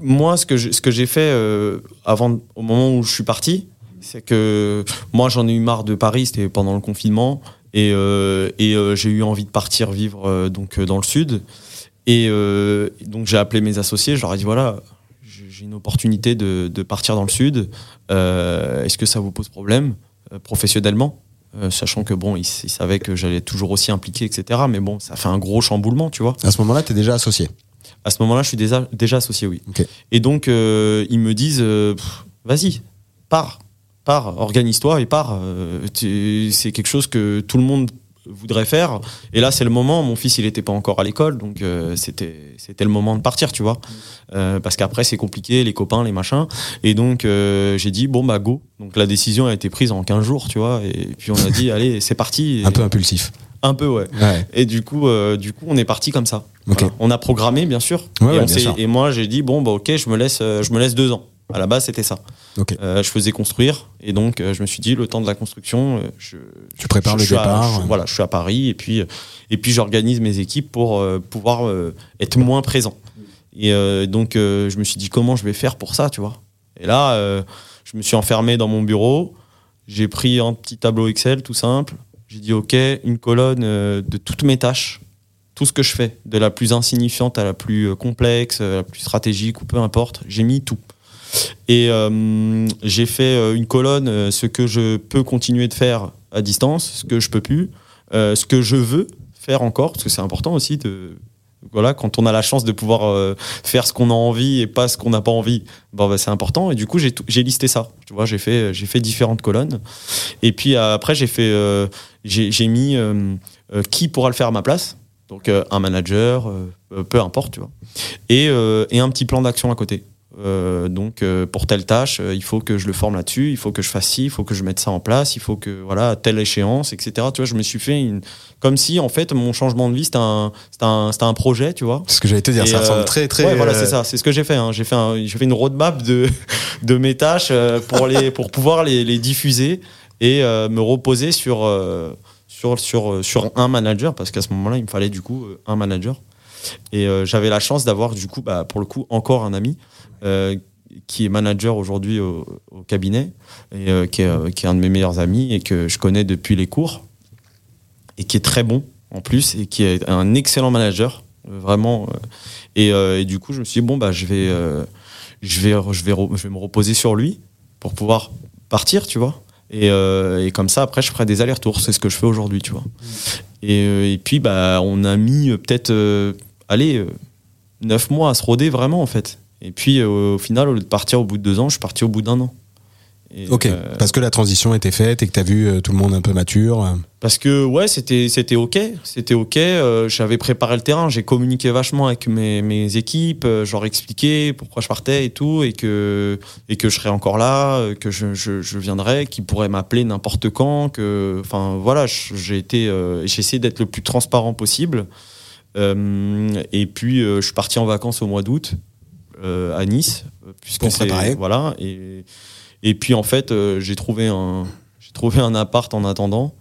moi, ce que j'ai, ce que j'ai fait euh, avant, au moment où je suis parti, c'est que moi, j'en ai eu marre de Paris, c'était pendant le confinement. Et, et j'ai eu envie de partir vivre donc dans le sud. Et donc j'ai appelé mes associés, je leur ai dit voilà, j'ai une opportunité de, de partir dans le sud. Euh, Est-ce que ça vous pose problème euh, professionnellement? Euh, Sachant que bon, ils, ils savaient que j'allais toujours aussi impliqué, etc. Mais bon, ça fait un gros chamboulement, tu vois. À ce moment-là, tu es déjà associé? À ce moment-là, je suis déjà, déjà associé, oui. Et donc, euh, ils me disent, euh, vas-y, pars, pars, organise-toi et pars. C'est quelque chose que tout le monde voudrait faire. Et là, c'est le moment. Mon fils, il n'était pas encore à l'école, donc euh, c'était c'était le moment de partir, tu vois. Euh, parce qu'après, c'est compliqué, les copains, les machins. Et donc, euh, j'ai dit, bon, bah, go. Donc, la décision a été prise en 15 jours, tu vois. Et puis, on a dit, allez, c'est parti. Et- Un peu impulsif. Un peu, ouais. Ouais. Et du coup, euh, du coup, on est parti comme ça. Voilà. On a programmé, bien sûr. Ouais, et, ouais, on bien s'est- sûr. et moi, j'ai dit bon, bah ok, je me laisse, euh, je me laisse deux ans. À la base, c'était ça. Ok. Euh, je faisais construire, et donc euh, je me suis dit le temps de la construction, euh, je, Tu prépares je le à- départ. je- voilà, je suis à Paris, et puis, et puis j'organise mes équipes pour pouvoir être moins présent. Et donc, je me suis dit comment je vais faire pour ça, tu vois? Et là, je me suis enfermé dans mon bureau. J'ai pris un petit tableau Excel tout simple. J'ai dit OK, une colonne de toutes mes tâches, tout ce que je fais, de la plus insignifiante à la plus complexe, la plus stratégique ou peu importe. J'ai mis tout. Et euh, j'ai fait euh, une colonne, euh, ce que je peux continuer de faire à distance, ce que je peux plus, ce que je veux faire encore, parce que c'est important aussi de voilà quand on a la chance de pouvoir faire ce qu'on a envie et pas ce qu'on n'a pas envie, bon, bah, c'est important. Et du coup j'ai listé ça. Tu vois, j'ai fait j'ai fait différentes colonnes. Et puis après j'ai fait euh, j'ai mis qui pourra le faire à ma place. Donc un manager, peu importe, tu vois. Et, et un petit plan d'action à côté. Euh, donc euh, pour telle tâche, euh, il faut que je le forme là-dessus, il faut que je fasse ci, il faut que je mette ça en place, il faut que voilà à telle échéance, etc. Tu vois, je me suis fait une comme si en fait mon changement de vie c'était un c'était un, un projet, tu vois. C'est ce que j'allais te dire. Et, ça ressemble très, très. ouais, voilà, c'est ça, c'est ce que j'ai fait. hein. J'ai fait un- j'ai fait une roadmap de de mes tâches pour les pour pouvoir les, les diffuser et me reposer sur sur sur sur un manager parce qu'à ce moment-là il me fallait du coup un manager et j'avais la chance d'avoir du coup bah, pour le coup encore un ami euh, qui est manager aujourd'hui au, cabinet et euh, qui, est, euh, qui est un de mes meilleurs amis et que je connais depuis les cours et qui est très bon en plus et qui est un excellent manager vraiment et, du coup je me suis dit bon bah je vais je vais je vais je vais me reposer sur lui pour pouvoir partir tu vois et, et comme ça après je ferai des allers-retours c'est ce que je fais aujourd'hui tu vois. Et, puis bah on a mis peut-être euh, allez neuf mois à se roder vraiment en fait et puis euh, au final au lieu de partir au bout de deux ans je suis parti au bout d'un an Et, Ok. euh, Parce que la transition était faite et que tu as vu euh, tout le monde un peu mature. parce que ouais, c'était c'était ok, c'était ok. euh, J'avais préparé le terrain, j'ai communiqué vachement avec mes, mes équipes, je leur expliquais pourquoi je partais et tout, et que et que je serais encore là, que je, je, je viendrais, qu'ils pourraient m'appeler n'importe quand, que enfin voilà, j'ai été, j'ai essayé d'être le plus transparent possible. Et puis je suis parti en vacances au mois d'août à Nice, euh, puisque Pour c'est préparer. voilà. Et et puis en fait, euh, j'ai trouvé un j'ai trouvé un appart en attendant.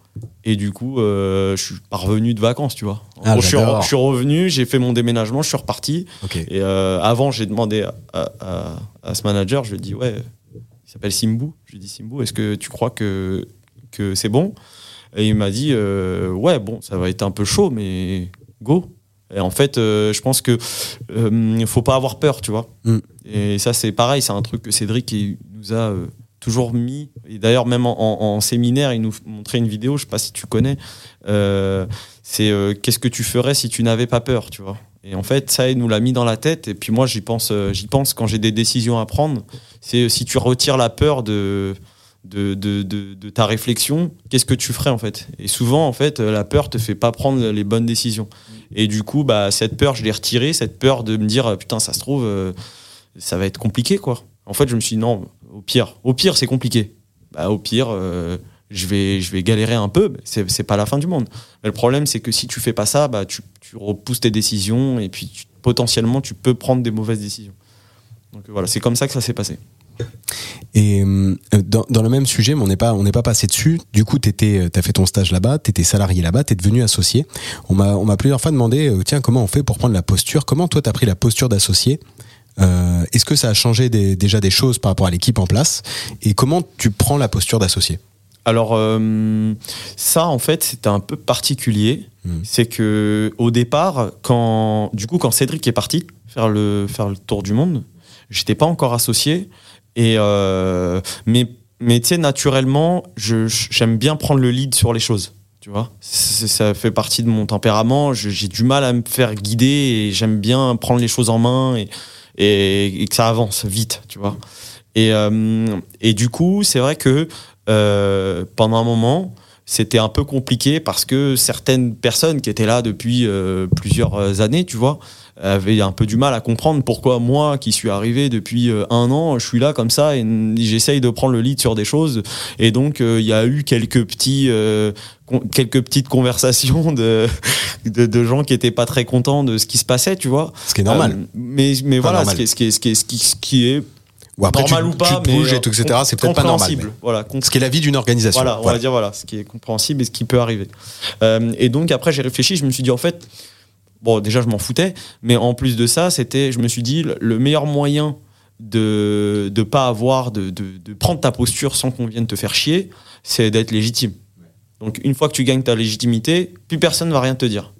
Et du coup, euh, je suis pas revenu de vacances, tu vois. En Ah, gros, je, suis, j'adore. je suis revenu, j'ai fait mon déménagement, je suis reparti. Et euh, avant, j'ai demandé à, à- à- à ce manager, je lui ai dit, ouais, il s'appelle Simbu. Je lui ai dit, Simbu, est-ce que tu crois que, que c'est bon? Et il m'a dit, euh, ouais, bon, ça va être un peu chaud, mais go. Et en fait, euh, je pense que euh, faut pas avoir peur, tu vois. Mm. Et ça, c'est pareil, c'est un truc que Cédric il nous a euh, toujours mis. Et d'ailleurs, même en, en- en séminaire, il nous montrait une vidéo, je sais pas si tu connais. euh, c'est qu'est-ce que tu ferais si tu n'avais pas peur, tu vois. Et en fait, ça, il nous l'a mis dans la tête. Et puis moi, j'y pense, j'y pense quand j'ai des décisions à prendre. C'est si tu retires la peur de de, de, de, ta réflexion, qu'est-ce que tu ferais en fait? Et souvent, en fait, la peur te fait pas prendre les bonnes décisions. Et du coup, bah, cette peur, je l'ai retirée, cette peur de me dire, euh, putain, ça se trouve, euh, ça va être compliqué, quoi. En fait, je me suis dit, non, au pire, au pire, c'est compliqué. Bah, au pire, euh, je, vais, je vais galérer un peu, c'est pas la fin du monde. Mais le problème, c'est que si tu fais pas ça, bah, tu, repousses tes décisions et puis potentiellement, tu peux prendre des mauvaises décisions. Donc voilà, c'est comme ça que ça s'est passé. Et euh, dans, dans, le même sujet, mais on n'est pas, on n'est pas passé dessus. Du coup, t'étais, t'as fait ton stage là-bas, t'étais salarié là-bas, t'es devenu associé. On m'a, on m'a plusieurs fois demandé, euh, tiens, comment on fait pour prendre la posture? Comment toi t'as pris la posture d'associé? Euh, Est-ce que ça a changé des, déjà des choses par rapport à l'équipe en place? Et comment tu prends la posture d'associé? Alors euh, ça en fait c'était un peu particulier. Hmm. C'est que au départ quand du coup quand Cédric est parti faire le faire le tour du monde, j'étais pas encore associé euh, mais mais tu sais naturellement j'aime bien prendre le lead sur les choses. Tu vois, ça fait partie de mon tempérament. J'ai du mal à me faire guider et j'aime bien prendre les choses en main et, que ça avance vite, tu vois. Et, euh, et du coup, c'est vrai que euh, pendant un moment, c'était un peu compliqué parce que certaines personnes qui étaient là depuis plusieurs années, tu vois, avaient un peu du mal à comprendre pourquoi moi, qui suis arrivé depuis euh, un an, je suis là comme ça et j'essaye de prendre le lead sur des choses. Et donc, il y a eu quelques petits quelques petites conversations de, de, gens qui étaient pas très contents de ce qui se passait, tu vois. Ce qui est normal. mais mais voilà, Ce, qui est, ce, qui est, ce, qui est, ce qui est ou après normal tu, ou pas, tu bouges et tout, etc. C'est peut-être pas normal. Voilà, ce qui est la vie d'une organisation. Voilà, on va dire voilà, ce qui est compréhensible et ce qui peut arriver. Euh, et donc après, j'ai réfléchi, je me suis dit en fait, bon, déjà je m'en foutais, mais en plus de ça, c'était, je me suis dit, le meilleur moyen de ne pas avoir, de, de, prendre ta posture sans qu'on vienne te faire chier, c'est d'être légitime. Donc une fois que tu gagnes ta légitimité, plus personne ne va rien te dire.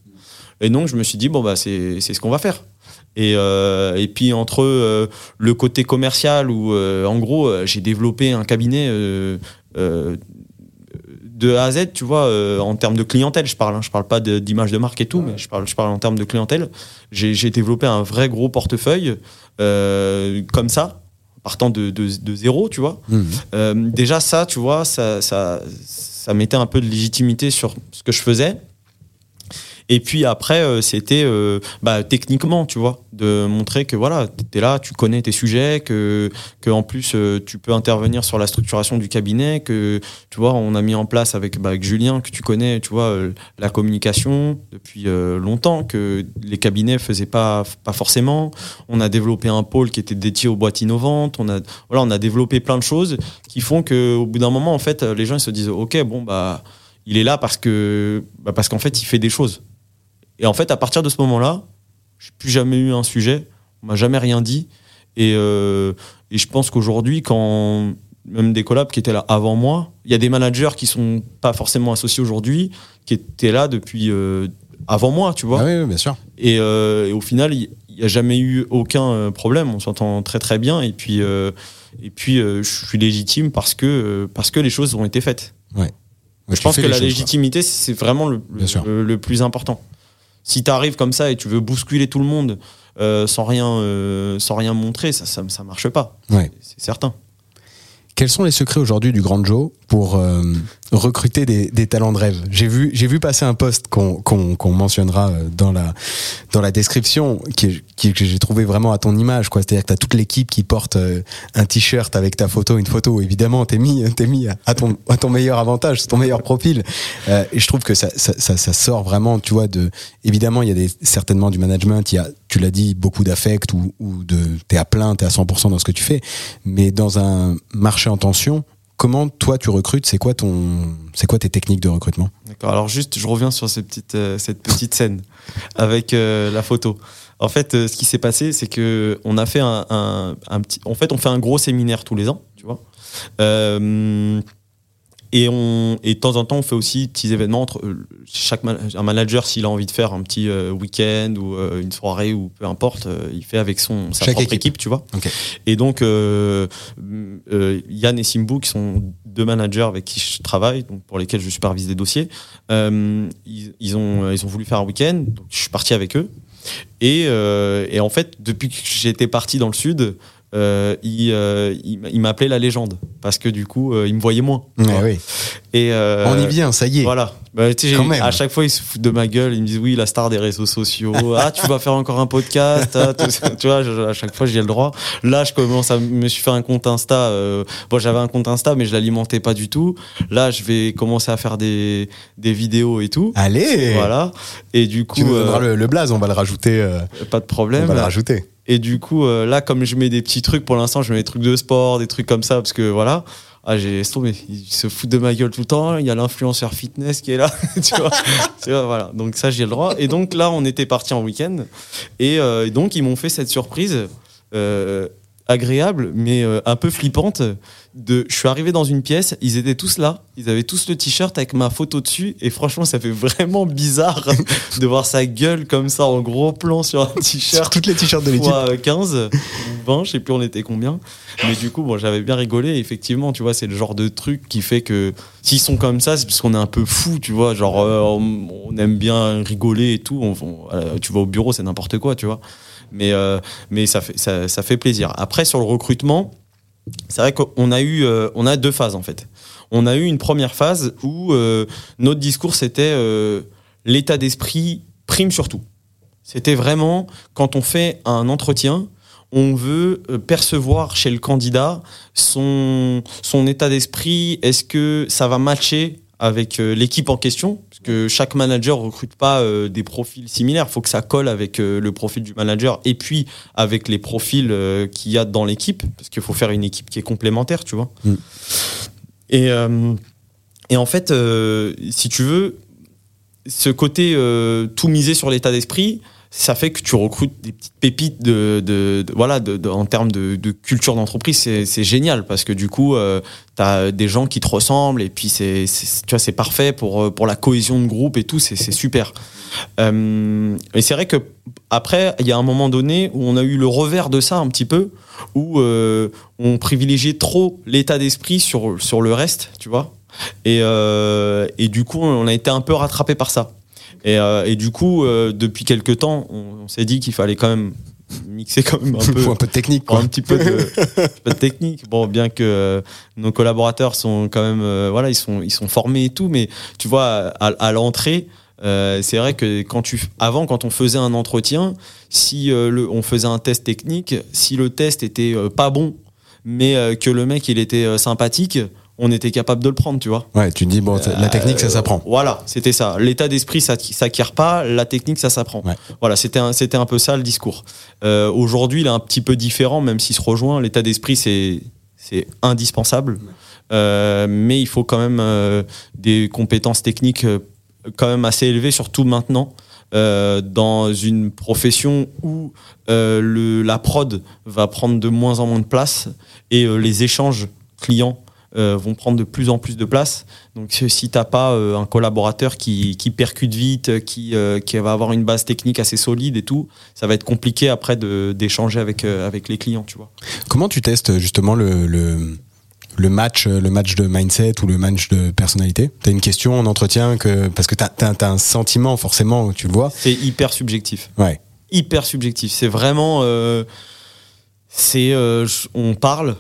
Et donc je me suis dit, bon, bah, c'est ce qu'on va faire. Et, euh, et puis entre euh, le côté commercial où euh, en gros j'ai développé un cabinet de A à Z, tu vois, en termes de clientèle, je parle, hein, je parle pas d'image de, marque et tout, mais je parle, je parle en termes de clientèle. J'ai développé un vrai gros portefeuille comme ça, partant de, de, zéro, tu vois. Mmh. déjà ça, tu vois, ça, ça, ça mettait un peu de légitimité sur ce que je faisais. Et puis après, euh, c'était euh, bah, techniquement, tu vois, de montrer que voilà, tu es là, tu connais tes sujets, que, que en plus euh, tu peux intervenir sur la structuration du cabinet, que tu vois, on a mis en place avec, bah, avec Julien, que tu connais, tu vois, la communication depuis longtemps, que les cabinets faisaient pas, pas forcément. On a développé un pôle qui était dédié aux boîtes innovantes. On a, voilà, on a développé plein de choses qui font qu'au bout d'un moment, en fait, les gens ils se disent, ok, bon bah il est là parce que bah, parce qu'en fait il fait des choses et en fait, à partir de ce moment-là, j'ai plus jamais eu un sujet, on m'a jamais rien dit. Et, euh, et je pense qu'aujourd'hui, quand même des collabs qui étaient là avant moi, il y a des managers qui sont pas forcément associés aujourd'hui, qui étaient là depuis euh, avant moi, tu vois. Ah oui, bien sûr. Et, euh, et au final, il n'y a jamais eu aucun problème. On s'entend très très bien. Et puis, et puis je suis légitime parce que, parce que les choses ont été faites. Ouais. je pense que la légitimité, c'est vraiment le, le, plus important. Si tu arrives comme ça et tu veux bousculer tout le monde euh, sans, rien, euh, sans rien montrer, ça, ça, ça marche pas. C'est certain. Quels sont les secrets aujourd'hui du Grand Joe? Pour euh, recruter des, des, talents de rêve J'ai vu, j'ai vu passer un post qu'on qu'on mentionnera euh, dans la dans la description, qui, qui que j'ai trouvé vraiment à ton image, quoi. C'est-à-dire que t'as toute l'équipe qui porte euh, un t-shirt avec ta photo, une photo. Évidemment, t'es mis, t'es mis à ton à ton meilleur avantage, ton meilleur profil. et je trouve que ça, ça, ça, ça, sort vraiment, tu vois. De évidemment, il y a des, certainement du management. Il y a, tu l'as dit, beaucoup d'affect ou, ou de t'es à plein, t'es à 100% dans ce que tu fais. Mais dans un marché en tension, comment toi tu recrutes C'est quoi tes techniques de recrutement? D'accord. Alors juste, je reviens sur cette petite, euh, cette petite scène avec euh, la photo. En fait, euh, ce qui s'est passé, c'est que on a fait un, fait un gros séminaire tous les ans, tu vois. Et, on, et de temps en temps, on fait aussi des petits événements entre euh, chaque un manager, s'il a envie de faire un petit euh, week-end ou euh, une soirée ou peu importe, il fait avec son, sa propre équipe. tu vois. Et donc, Yann et Simbu, qui sont deux managers avec qui je travaille, donc pour lesquels je supervise des dossiers, ils, ils, ont, ils ont voulu faire un week-end, donc je suis parti avec eux. Et, et en fait, depuis que j'étais parti dans le sud, euh, il, euh, il, m'appelait la légende parce que du coup, euh, il me voyait moins. oui. Et on y vient, ça y est. Voilà, Bah, à chaque fois, ils se foutent de ma gueule. Ils me disent oui, la star des réseaux sociaux. Ah, tu vas faire encore un podcast. ah, tu vois, je- à chaque fois, j'ai le droit. Là, je commence à me suis fait un compte Insta. euh, bon, j'avais un compte Insta, mais je l'alimentais pas du tout. Là, je vais commencer à faire des, des vidéos et tout. Allez Voilà. Et du coup, Tu nous euh, donneras le, le blaze, on va le rajouter. euh, pas de on problème. va le rajouter. Et du coup, euh, là, comme je mets des petits trucs, pour l'instant, je mets des trucs de sport, des trucs comme ça, parce que voilà. Ah, j'ai laissé tomber. Ils se foutent de ma gueule tout le temps. Il y a l'influenceur fitness qui est là. tu vois, Tu vois, voilà. Donc, ça, j'ai le droit. Et donc, là, on était parti en week-end. Et, euh, et donc, ils m'ont fait cette surprise euh, agréable, mais euh, un peu flippante. De, je suis arrivé dans une pièce, ils étaient tous là. Ils avaient tous le t-shirt avec ma photo dessus. Et franchement, ça fait vraiment bizarre de voir sa gueule comme ça en gros plan sur un t-shirt Sur toutes les t-shirts de l'équipe. fois 15 ou 20, je sais plus on était combien. Mais du coup, bon, j'avais bien rigolé. Et effectivement, tu vois, c'est le genre de truc qui fait que s'ils sont comme ça, c'est parce qu'on est un peu fou, tu vois. Genre, euh, on, on aime bien rigoler et tout. On- on- euh, tu vas au bureau, c'est n'importe quoi, tu vois. Mais, euh, mais ça, fait, ça, ça fait plaisir. Après, sur le recrutement, c'est vrai qu'on a eu euh, deux phases en fait. On a eu une première phase où euh, notre discours c'était euh, l'état d'esprit prime sur tout. C'était vraiment quand on fait un entretien, on veut percevoir chez le candidat son état d'esprit. Est-ce que ça va matcher avec euh, l'équipe en question Parce que chaque manager recrute pas euh, des profils similaires. Il faut que ça colle avec euh, le profil du manager et puis avec les profils euh, qu'il y a dans l'équipe. Parce qu'il faut faire une équipe qui est complémentaire, tu vois. Mm. Et, et en fait, si tu veux, ce côté tout misé sur l'état d'esprit, ça fait que tu recrutes des petites pépites de, voilà en termes de, culture d'entreprise c'est génial parce que du coup tu as des gens qui te ressemblent et puis c'est tu vois c'est parfait pour euh, pour la cohésion de groupe et tout c'est c'est super. Euh, et c'est vrai que après il y a un moment donné où on a eu le revers de ça un petit peu où euh, on privilégiait trop l'état d'esprit sur sur le reste tu vois. Et, euh, et du coup on a été un peu rattrapé par ça et, euh, et du coup, euh, depuis quelques temps, on, on s'est dit qu'il fallait quand même mixer quand même un peu, un peu de technique, quoi. un petit peu de, peu technique. Bon, bien que euh, nos collaborateurs sont quand même, euh, voilà, ils sont, ils sont formés et tout, mais tu vois, à, à l'entrée, euh, c'est vrai que quand tu, avant, quand on faisait un entretien, si le, on faisait un test technique, si le test était pas bon, mais que le mec il était sympathique, on était capable de le prendre, tu vois. Ouais, tu te dis, bon, la technique, ça Euh, s'apprend. Voilà, c'était ça. L'état d'esprit, ça s'acquiert pas. La technique, ça s'apprend. Ouais. Voilà, c'était un, un peu ça le discours. Euh, Aujourd'hui, il est un petit peu différent, même s'il se rejoint. L'état d'esprit, c'est indispensable, Euh, mais il faut quand même euh, des compétences techniques euh, quand même assez élevées, surtout maintenant. euh, dans une profession où euh, le, la prod va prendre de moins en moins de place et euh, les échanges clients euh, vont prendre de plus en plus de place. Donc si- si t'as pas euh, un collaborateur qui, qui percute vite, qui, euh, qui va avoir une base technique assez solide et tout, ça va être compliqué après d'échanger avec, euh, avec les clients, tu vois. Comment tu testes justement le, le, le match, le match de mindset ou le match de personnalité? T'as une question en entretien que parce que t'as as, un sentiment forcément, tu le vois. C'est hyper subjectif. Ouais. Hyper subjectif. C'est vraiment... euh, c'est euh, on parle,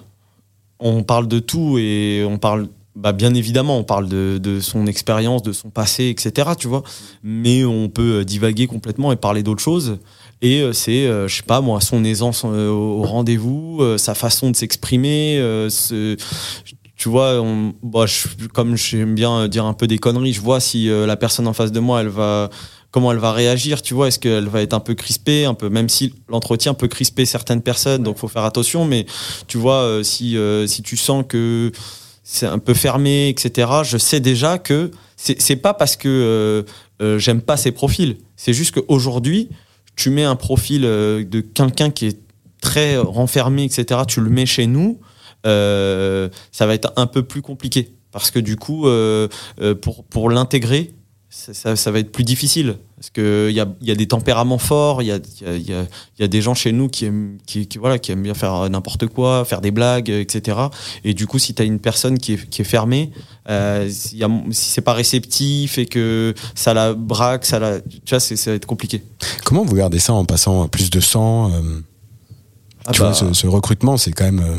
on parle de tout et on parle... Bah bien évidemment, on parle de, de son expérience, de son passé, etc. Tu vois, mais on peut divaguer complètement et parler d'autres choses. Et euh, c'est, euh, je sais pas moi, son aisance euh, au rendez-vous, euh, sa façon de s'exprimer. euh, tu vois, on, bah, je- comme j'aime bien dire un peu des conneries, je vois si euh, la personne en face de moi, elle va, comment elle va réagir. Tu vois, est-ce qu'elle va être un peu crispée, un peu, même si l'entretien peut crisper certaines personnes, donc faut faire attention. Mais tu vois, euh, si euh, si tu sens que c'est un peu fermé, etc. Je sais déjà que c'est pas parce que euh, euh, j'aime pas ces profils. C'est juste qu'aujourd'hui, tu mets un profil de quelqu'un qui est très renfermé, etc. Tu le mets chez nous, ça va être un peu plus compliqué parce que du coup, pour pour l'intégrer, ça, ça- ça va être plus difficile parce que il y a, y a des tempéraments forts, il y a, y, y des gens chez nous qui aiment, qui, qui, voilà, qui aiment bien faire n'importe quoi, faire des blagues, etc. Et du coup, si tu as une personne qui est, qui est fermée, euh, a- si c'est pas réceptif et que ça la braque, ça la, tu vois, ça va être compliqué. Comment vous gardez ça en passant à plus de 100 euh, Ah Tu bah, vois, ce, ce recrutement, c'est quand même. euh,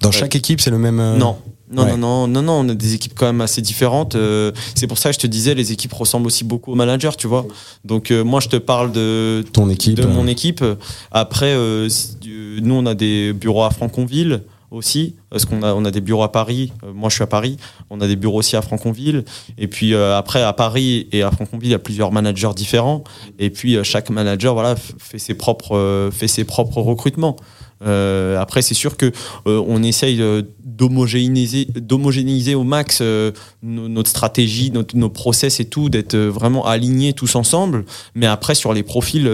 dans Ouais. chaque équipe, c'est le même. Non, Non, Ouais. non, non, non, non, on a des équipes quand même assez différentes. euh, c'est pour ça que je te disais, les équipes ressemblent aussi beaucoup aux managers, tu vois. Donc, euh, moi, je te parle de, Ton équipe. de mon euh, équipe. Après, euh, euh, nous, on a des bureaux à Franconville aussi, parce qu'on a, on a des bureaux à Paris. Euh, moi, je suis à Paris. On a des bureaux aussi à Franconville. Et puis, euh, après, à Paris et à Franconville, il y a plusieurs managers différents. Et puis, euh, chaque manager voilà, fait, ses propres, euh, fait ses propres recrutements. Euh, après, c'est sûr que euh, on essaye euh, d'homogénéiser, au max no- notre stratégie, notre- nos process et tout, d'être vraiment alignés tous ensemble. Mais après, sur les profils,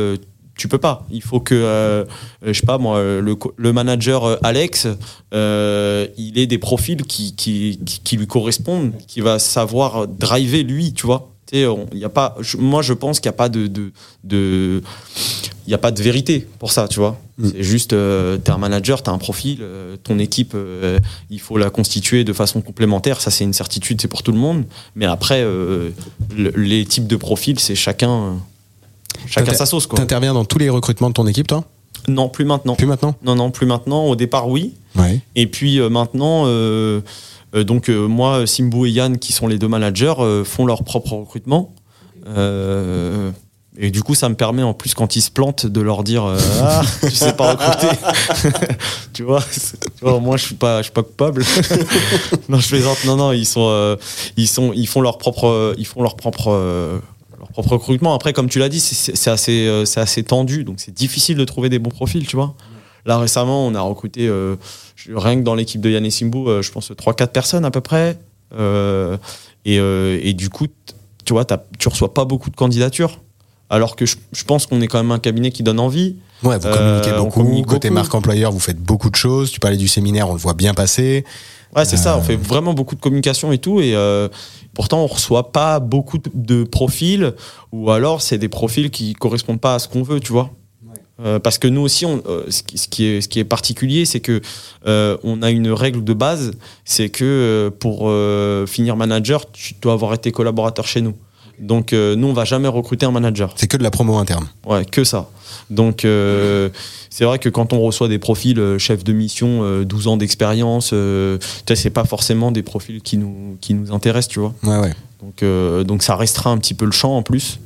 tu peux pas. Il faut que, je sais pas moi, le, manager Alex, il ait des profils qui, lui correspondent, qui va savoir driver lui, tu vois. Y a pas, moi, je pense qu'il n'y a de, de, a pas de vérité pour ça, tu vois. Mm. C'est juste, euh, t'es un manager, t'as un profil, euh, ton équipe, euh, il faut la constituer de façon complémentaire. Ça, c'est une certitude, c'est pour tout le monde. Mais après, euh, le- les types de profils, c'est chacun, chacun sa sauce, quoi. T'interviens dans tous les recrutements de ton équipe, toi? Non, plus maintenant. Plus maintenant? Non, non, plus maintenant. Au départ, oui. Ouais. Et puis euh, maintenant, euh, euh, donc euh, moi, Simbo et Yann, qui sont les deux managers, euh, font leur propre recrutement. Euh, et du coup, ça me permet en plus quand ils se plantent de leur dire euh, ah, tu sais pas recruter. tu vois, tu moi je suis pas, je suis pas coupable. non, je plaisante. Non, non, ils sont, euh, ils sont, ils font leur propre, ils font leur propre. euh, leur propre recrutement. Après, comme tu l'as dit, c'est- assez, euh, c'est assez tendu, donc c'est difficile de trouver des bons profils, tu vois. Là, récemment, on a recruté, euh, rien que dans l'équipe de Yann Simbu, euh, je pense 3-4 personnes à peu près. Euh, et, euh, et du coup, tu vois, tu reçois pas beaucoup de candidatures. Alors que je, je pense qu'on est quand même un cabinet qui donne envie. Ouais, vous Euh, communiquez on beaucoup. communique Côté beaucoup. marque employeur, vous faites beaucoup de choses. Tu parlais du séminaire, on le voit bien passer. Ouais, c'est ça. Euh. On fait vraiment beaucoup de communication et tout. Et euh, pourtant, on reçoit pas beaucoup de- profils. Ou alors, c'est des profils qui correspondent pas à ce qu'on veut, tu vois. Euh, parce que nous aussi, on, euh, ce, qui, ce qui est, ce qui est particulier, c'est que euh, on a une règle de base, c'est que euh, pour euh, finir manager, tu dois avoir été collaborateur chez nous. Donc euh, nous, on va jamais recruter un manager. C'est que de la promo interne. Ouais, que ça. Donc, euh, c'est vrai que quand on reçoit des profils euh, chef de mission, euh, 12 ans d'expérience, c'est pas forcément des profils qui nous, qui nous intéressent, tu vois. Ouais, ouais. Donc, donc, ça restreint un petit peu le champ en plus.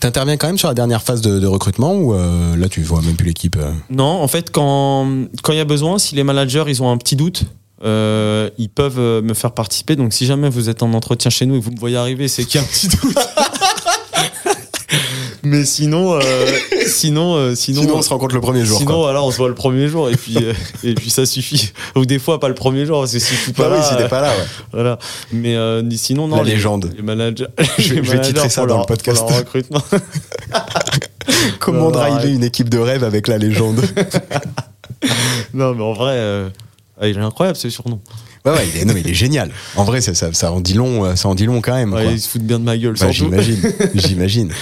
T'interviens quand même sur la dernière phase de, de recrutement ou là tu vois même plus l'équipe Non, en fait, quand quand il y a besoin, si les managers ils ont un petit doute, euh, ils peuvent euh, me faire participer. Donc, si jamais vous êtes en entretien chez nous et que vous me voyez arriver, c'est qu'il y a un petit doute. Mais sinon, euh, sinon, euh, sinon, Sinon, on se rencontre le premier jour. Sinon, quoi. voilà, on se voit le premier jour et puis, euh, et puis ça suffit. Ou des fois, pas le premier jour, parce que si tu Bah pas oui, là, si t'es pas là, ouais. voilà. Mais sinon, non. La légende. Les managers. Je vais- les je vais managers titrer ça dans leur- le podcast. pour leur recrutement. Comment driver une équipe de rêve avec la légende? Non, mais en vrai, ah, il est incroyable ce surnom. Ouais, ouais, il est, non, mais il est génial. En vrai, ça, ça, ça en dit long, euh, ça en dit long quand même. Ouais, quoi. il se fout bien de ma gueule, Bah, j'imagine, j'imagine.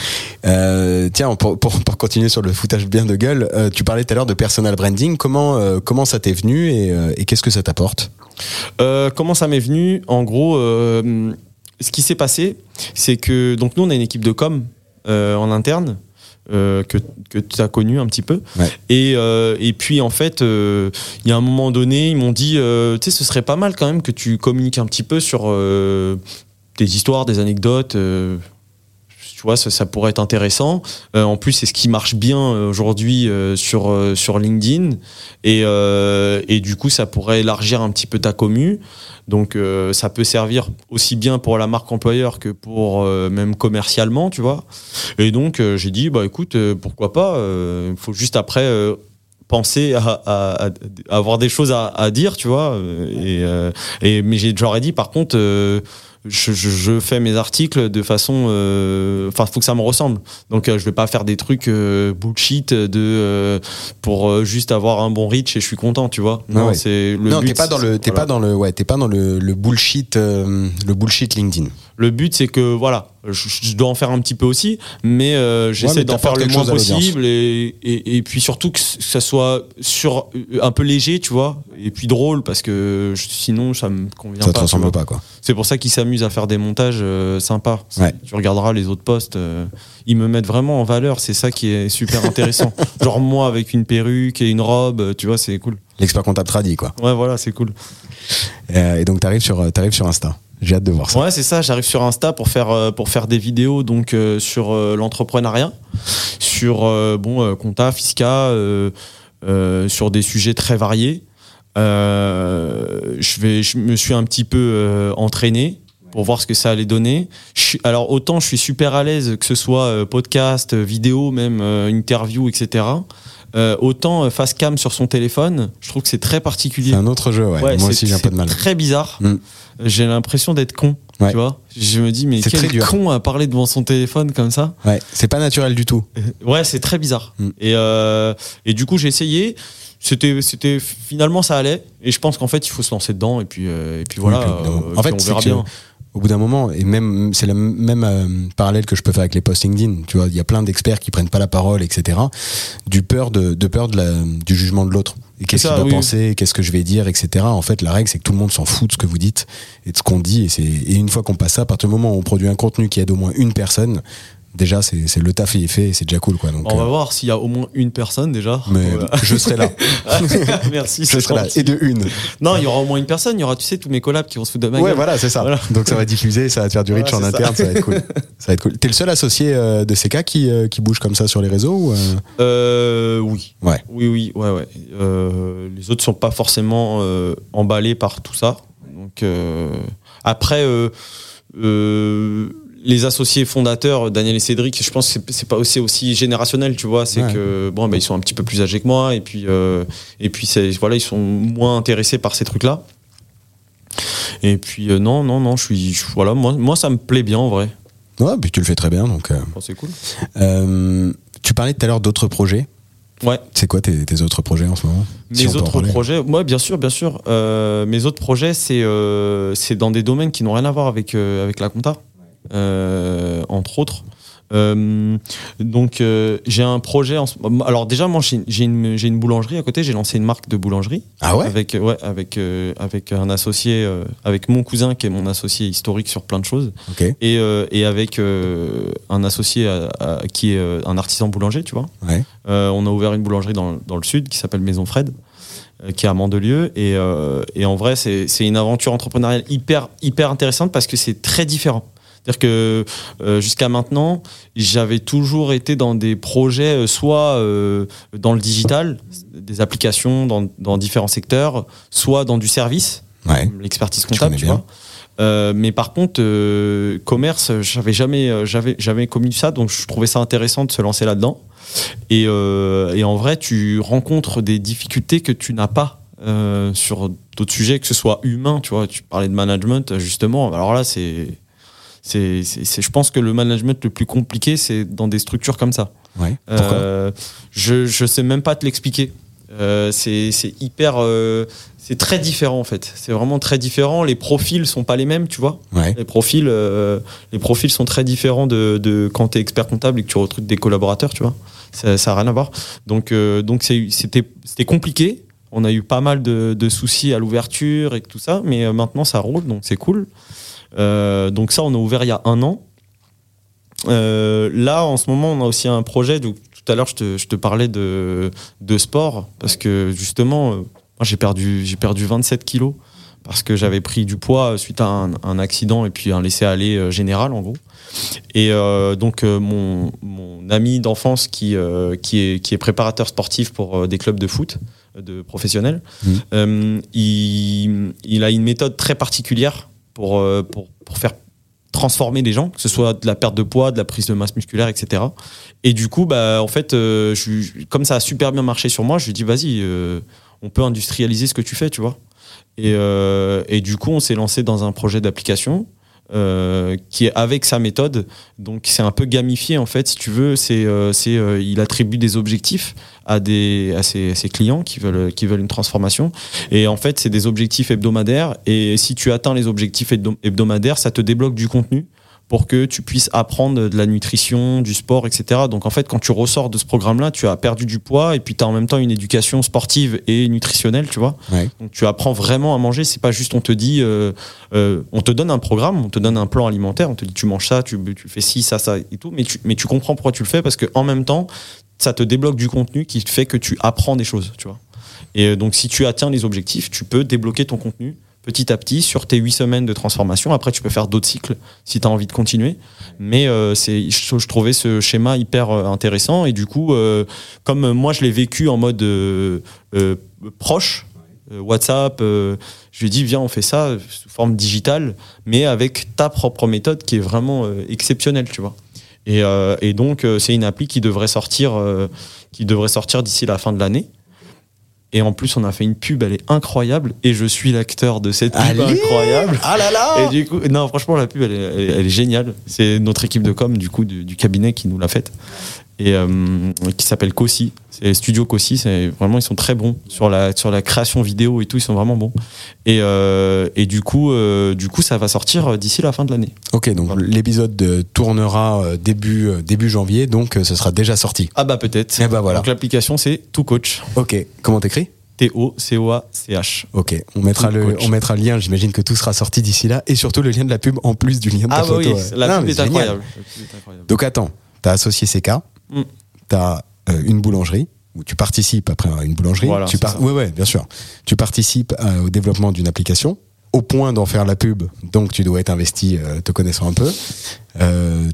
Euh, tiens, pour, pour, pour continuer sur le foutage bien de gueule, euh, tu parlais tout à l'heure de personal branding. Comment, euh, comment ça t'est venu et, et qu'est-ce que ça t'apporte? Comment ça m'est venu? En gros, ce qui s'est passé, c'est que donc nous on a une équipe de com en interne euh, que, que tu as connu un petit peu. Ouais. Et, euh, et puis en fait, euh, il y a un moment donné, ils m'ont dit, euh, tu sais, ce serait pas mal quand même que tu communiques un petit peu sur euh, des histoires, des anecdotes. Tu vois, ça, pourrait être intéressant. Euh, en plus, c'est ce qui marche bien euh, aujourd'hui euh, sur, sur LinkedIn. Et, et du coup, ça pourrait élargir un petit peu ta commu. Donc, ça peut servir aussi bien pour la marque employeur que pour même commercialement, tu vois. Et donc, j'ai dit, bah écoute, pourquoi pas Il faut juste après penser à, avoir des choses à, dire, tu vois. Et, et, mais j'aurais dit, par contre, je, je- je fais mes articles de façon. euh, Enfin, faut que ça me ressemble. Donc, euh, je vais pas faire des trucs euh, bullshit de euh, pour juste avoir un bon reach et je suis content, tu vois. Non, ouais. c'est le Non, t'es pas dans le, t'es voilà. pas dans le, ouais, t'es pas dans le, le bullshit, euh, le bullshit LinkedIn. Le but, c'est que voilà, je, je dois en faire un petit peu aussi, mais euh, j'essaie d'en faire le moins possible et, et, et puis surtout que ça soit sur un peu léger, tu vois, et puis drôle parce que je- sinon ça me convient Ça te pas. ressemble pas, quoi. C'est pour ça qu'ils s'amusent à faire des montages euh, sympas. Ouais. Tu regarderas les autres posts, euh, ils me mettent vraiment en valeur. C'est ça qui est super intéressant. Genre moi avec une perruque et une robe, euh, tu vois, c'est cool. L'expert comptable tradit, quoi. Ouais, voilà, c'est cool. Euh, et donc t'arrives sur, t'arrives sur Insta. J'ai hâte de voir ça. Ouais, c'est ça. J'arrive sur Insta pour faire euh, pour faire des vidéos donc euh, sur euh, l'entrepreneuriat, sur bon compta, fisca, sur des sujets très variés. Je vais, je me suis un petit peu entraîné pour voir ce que ça allait donner. Alors autant je suis super à l'aise que ce soit podcast, vidéo, même interview, etc. Euh, autant euh, face cam sur son téléphone, je trouve que c'est très particulier. C'est un autre jeu, ouais. Ouais, Moi aussi, j'ai un peu de c'est mal. Très bizarre. Mm. J'ai l'impression d'être con. Ouais. Tu vois Je me dis, mais C'est quel con à parler devant son téléphone comme ça Ouais, c'est pas naturel du tout. Ouais, c'est très bizarre. Mm. Et, euh, et du coup, j'ai essayé. C'était, c'était finalement ça allait. Et je pense qu'en fait, il faut se lancer dedans. Et puis, euh, et puis voilà. Oui, puis euh, en fait, on verra que- bien. Au bout d'un moment, et même c'est le même euh, parallèle que je peux faire avec les posts LinkedIn. Tu vois, il y a plein d'experts qui prennent pas la parole, etc. Du peur de, de peur de la, du jugement de l'autre. Et qu'est-ce qu'il va oui. penser, qu'est-ce que je vais dire, etc. En fait, la règle c'est que tout le monde s'en fout de ce que vous dites et de ce qu'on dit. Et, c'est, et une fois qu'on passe ça, à partir du moment où on produit un contenu qui aide au moins une personne, déjà c'est, le taf est fait et c'est déjà cool, quoi. Donc, On va euh, voir s'il y a au moins une personne déjà. mais Voilà. je serai là. Merci. je serai là. Et de une. Non, il y aura au moins une personne. Il y aura, tu sais, tous mes collabs qui vont se foutre de ma Ouais, gueule. voilà, c'est ça. Voilà. Donc ça va diffuser, ça va te faire du reach Voilà, en ça. interne, ça. va être cool. Ça va être cool. T'es le seul associé euh, de CK qui, euh, qui bouge comme ça sur les réseaux ou, oui. Ouais. Oui, oui, ouais, ouais. Les autres sont pas forcément emballés par tout ça. Donc après, euh, les associés fondateurs, Daniel et Cédric, je pense que c'est- pas aussi aussi générationnel, tu vois. C'est Ouais. que bon, bah, ils sont un petit peu plus âgés que moi, et puis euh, et puis voilà, ils sont moins intéressés par ces trucs-là. Et puis euh, non, non, non, je suis je- voilà, moi, moi ça me plaît bien en vrai. Ouais, puis tu le fais très bien. Donc, euh, Bon, c'est cool. tu parlais tout à l'heure d'autres projets. Ouais. C'est quoi tes, tes autres projets en ce moment Mes autres projets, moi bien sûr, bien sûr. Mes autres projets, c'est c'est dans des domaines qui n'ont rien à voir avec avec la compta, entre autres. Euh, donc euh, j'ai un projet. En alors déjà, moi j'ai une boulangerie à côté. J'ai lancé une marque de boulangerie Ah ouais? Avec ouais avec euh, avec un associé, euh, avec mon cousin qui est mon associé historique sur plein de choses et euh, et avec euh, un associé à- à- qui est euh, un artisan boulanger, tu vois. Ouais. Euh, on a ouvert une boulangerie dans, dans le sud qui s'appelle Maison Fred, euh, qui est à Mandelieu. Et, euh, et en vrai, c'est c'est une aventure entrepreneuriale hyper, hyper intéressante parce que c'est très différent. C'est-à-dire que euh, jusqu'à maintenant, j'avais toujours été dans des projets, euh, soit euh, dans le digital, des applications dans, dans différents secteurs, soit dans du service, Ouais. l'expertise comptable, tu vois. Euh, mais par contre, euh, commerce, j'avais jamais, euh, j'avais jamais commis ça, donc je trouvais ça intéressant de se lancer là-dedans. Et, et en vrai, tu rencontres des difficultés que tu n'as pas sur d'autres sujets, que ce soit humain, tu vois. Tu parlais de management, justement. Alors là, c'est, c'est, c'est, c'est- je pense que le management le plus compliqué, c'est dans des structures comme ça. Ouais. Pourquoi? Euh, je je sais même pas te l'expliquer. Euh, c'est c'est hyper euh, c'est très différent en fait. C'est vraiment très différent. Les profils sont pas les mêmes, tu vois. Ouais. Les profils euh, les profils sont très différents de, de quand tu es expert comptable et que tu recrutes des collaborateurs, tu vois. Ça ça a rien à voir. Donc euh, donc c'est- c'était c'était compliqué. On a eu pas mal de, de soucis à l'ouverture et tout ça, mais euh, maintenant ça roule, donc c'est cool. Euh, donc ça, on a ouvert il y a un an. Euh, là, en ce moment, on a aussi un projet. Tout à l'heure, je te, je te parlais de, de sport parce que justement, euh, j'ai perdu, j'ai perdu 27 kilos parce que j'avais pris du poids suite à un, un accident et puis un laisser-aller général, en gros. Et euh, donc, euh, mon, mon ami d'enfance qui, euh, qui, est, qui est préparateur sportif pour des clubs de foot, de professionnels, il, il a une méthode très particulière pour, euh, pour, pour faire transformer les gens, que ce soit de la perte de poids, de la prise de masse musculaire, etc. Et du coup, bah, en fait, euh, je, comme ça a super bien marché sur moi, je lui ai dit, vas-y, euh, on peut industrialiser ce que tu fais, tu vois. Et, et du coup, on s'est lancé dans un projet d'application euh, qui est avec sa méthode. Donc, c'est un peu gamifié, en fait, si tu veux. C'est, euh, c'est, euh, il attribue des objectifs à, des, à, ses, à ses clients qui veulent, qui veulent une transformation. Et en fait, c'est des objectifs hebdomadaires. Et si tu atteins les objectifs hebdo- hebdomadaires, ça te débloque du contenu pour que tu puisses apprendre de la nutrition, du sport, etc. Donc en fait, quand tu ressors de ce programme-là, tu as perdu du poids et puis tu as en même temps une éducation sportive et nutritionnelle, tu vois. Ouais. Donc tu apprends vraiment à manger. C'est pas juste on te dit, euh, euh, on te donne un programme, on te donne un plan alimentaire, on te dit tu manges ça, tu, tu fais ci, ça, ça et tout, mais tu, mais tu comprends pourquoi tu le fais parce que en même temps, ça te débloque du contenu qui fait que tu apprends des choses, tu vois. Et euh, donc si tu atteins les objectifs, tu peux débloquer ton contenu petit à petit sur tes huit semaines de transformation. Après, tu peux faire d'autres cycles si tu as envie de continuer. Mais euh, je, trouvais ce schéma hyper euh, intéressant. Et du coup, euh, comme moi, je l'ai vécu en mode proche, WhatsApp, je lui ai dit, viens, on fait ça sous forme digitale, mais avec ta propre méthode qui est vraiment exceptionnelle, tu vois. Et, donc, c'est une appli qui devrait sortir d'ici la fin de l'année. Et en plus, on a fait une pub, elle est incroyable. Et je suis l'acteur de cette pub Allez incroyable. Ah là là Et du coup, non, franchement, la pub, elle est, elle géniale. C'est notre équipe de com, du coup, du, du cabinet qui nous l'a faite. Et euh, qui s'appelle Cossi. C'est Studio Cossi. C'est vraiment, ils sont très bons sur la, sur la création vidéo et tout. Ils sont vraiment bons. Et, euh, et du coup, euh, du coup, ça va sortir d'ici la fin de l'année. Ok, donc Voilà. l'épisode tournera début, début janvier, donc ce sera déjà sorti. Ah bah peut-être. Eh bah voilà. Donc l'application, c'est Tout Coach. Ok, comment t'écris? T-O-C-O-A-C-H. Ok, on mettra, Tout le, coach. on mettra le lien, j'imagine que tout sera sorti d'ici là, et surtout le lien de la pub en plus du lien de ta Ah bah photo. oui, la Non, pub est incroyable. La pub est incroyable. Donc attends, t'as associé CK, Mm. t'as euh, une boulangerie, où tu participes après à une boulangerie. Voilà, tu. Ouais, ouais, bien sûr. Tu participes euh, au développement d'une application, au point d'en faire la pub, donc tu dois être investi, euh, te connaissant un peu.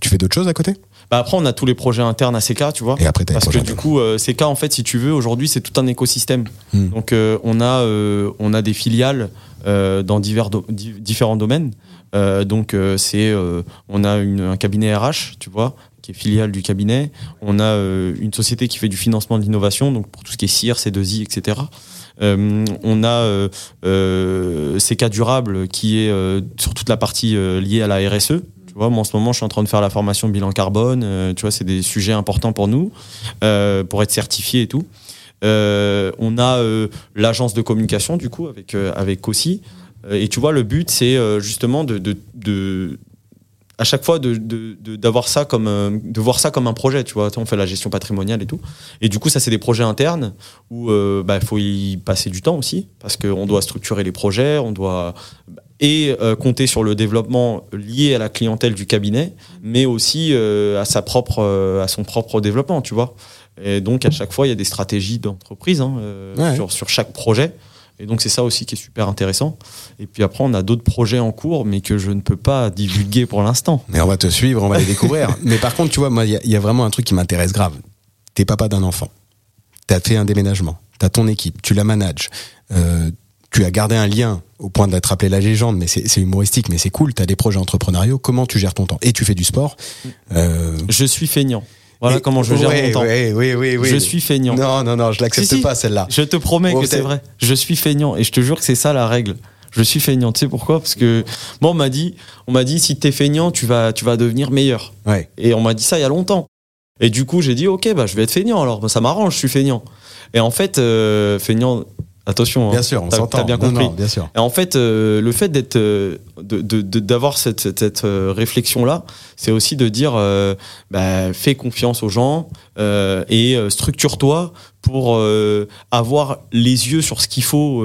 Tu fais d'autres choses à côté? Bah après, on a tous les projets internes à CK, tu vois. Et après, Parce que du coup, euh, CK, en fait, si tu veux, aujourd'hui, c'est tout un écosystème. Hmm. Donc, euh, on, a, euh, on a des filiales dans divers do- différents domaines. Donc, c'est, on a une- un cabinet RH, tu vois, qui est filiale du cabinet. On a euh, une société qui fait du financement de l'innovation, donc pour tout ce qui est CIR, C2I, etc. Euh, on a euh, CK Durable qui est sur toute la partie liée à la RSE. Moi en ce moment, je suis en train de faire la formation bilan carbone. tu vois, c'est des sujets importants pour nous, pour être certifié et tout. On a l'agence de communication du coup avec avec et tu vois, le but c'est justement de à chaque fois de d'avoir ça comme euh, de voir ça comme un projet. Tu vois, on fait la gestion patrimoniale et tout. Et du coup, ça c'est des projets internes où il bah, faut y passer du temps aussi parce qu'on doit structurer les projets, on doit et euh, compter sur le développement lié à la clientèle du cabinet, mais aussi euh, à sa propre euh, à son propre développement, tu vois. Et donc à chaque fois, il y a des stratégies d'entreprise hein, euh, Ouais. sur, sur chaque projet. Et donc c'est ça aussi qui est super intéressant. Et puis après, on a d'autres projets en cours, mais que je ne peux pas divulguer pour l'instant. Mais on va te suivre, on va les découvrir. Mais par contre, tu vois, moi, il y a- il y, a vraiment un truc qui m'intéresse grave. T'es papa d'un enfant. T'as fait un déménagement. T'as ton équipe. Tu la manages. Euh, tu as gardé un lien au point d'être appelé la légende, mais c'est c'est humoristique, mais c'est cool. T'as des projets entrepreneuriaux. Comment tu gères ton temps? Et tu fais du sport? Euh, Je suis feignant. Voilà comment je gère ouais, mon temps. ouais, ouais, ouais, ouais. Je suis feignant. Non, non, non, je l'accepte Si, si. pas celle-là. Je te promets Oh, que c'est vrai. Je suis feignant et je te jure que c'est ça la règle. Je suis feignant. Tu sais pourquoi? Parce que moi on m'a dit, on m'a dit si t'es feignant, tu vas, tu vas devenir meilleur. Ouais. Et on m'a dit ça il y a longtemps. Et du coup j'ai dit ok bah je vais être feignant alors Bah, ça m'arrange, je suis feignant. Et en fait euh, feignant, attention. hein. Bien sûr, on s'entend. T'as bien compris. non, bien sûr. Et en fait, euh, le fait d'être, euh, de- de- d'avoir cette, cette, cette, euh, réflexion-là, c'est aussi de dire, euh, bah, fais confiance aux gens et structure-toi pour avoir les yeux sur ce qu'il faut,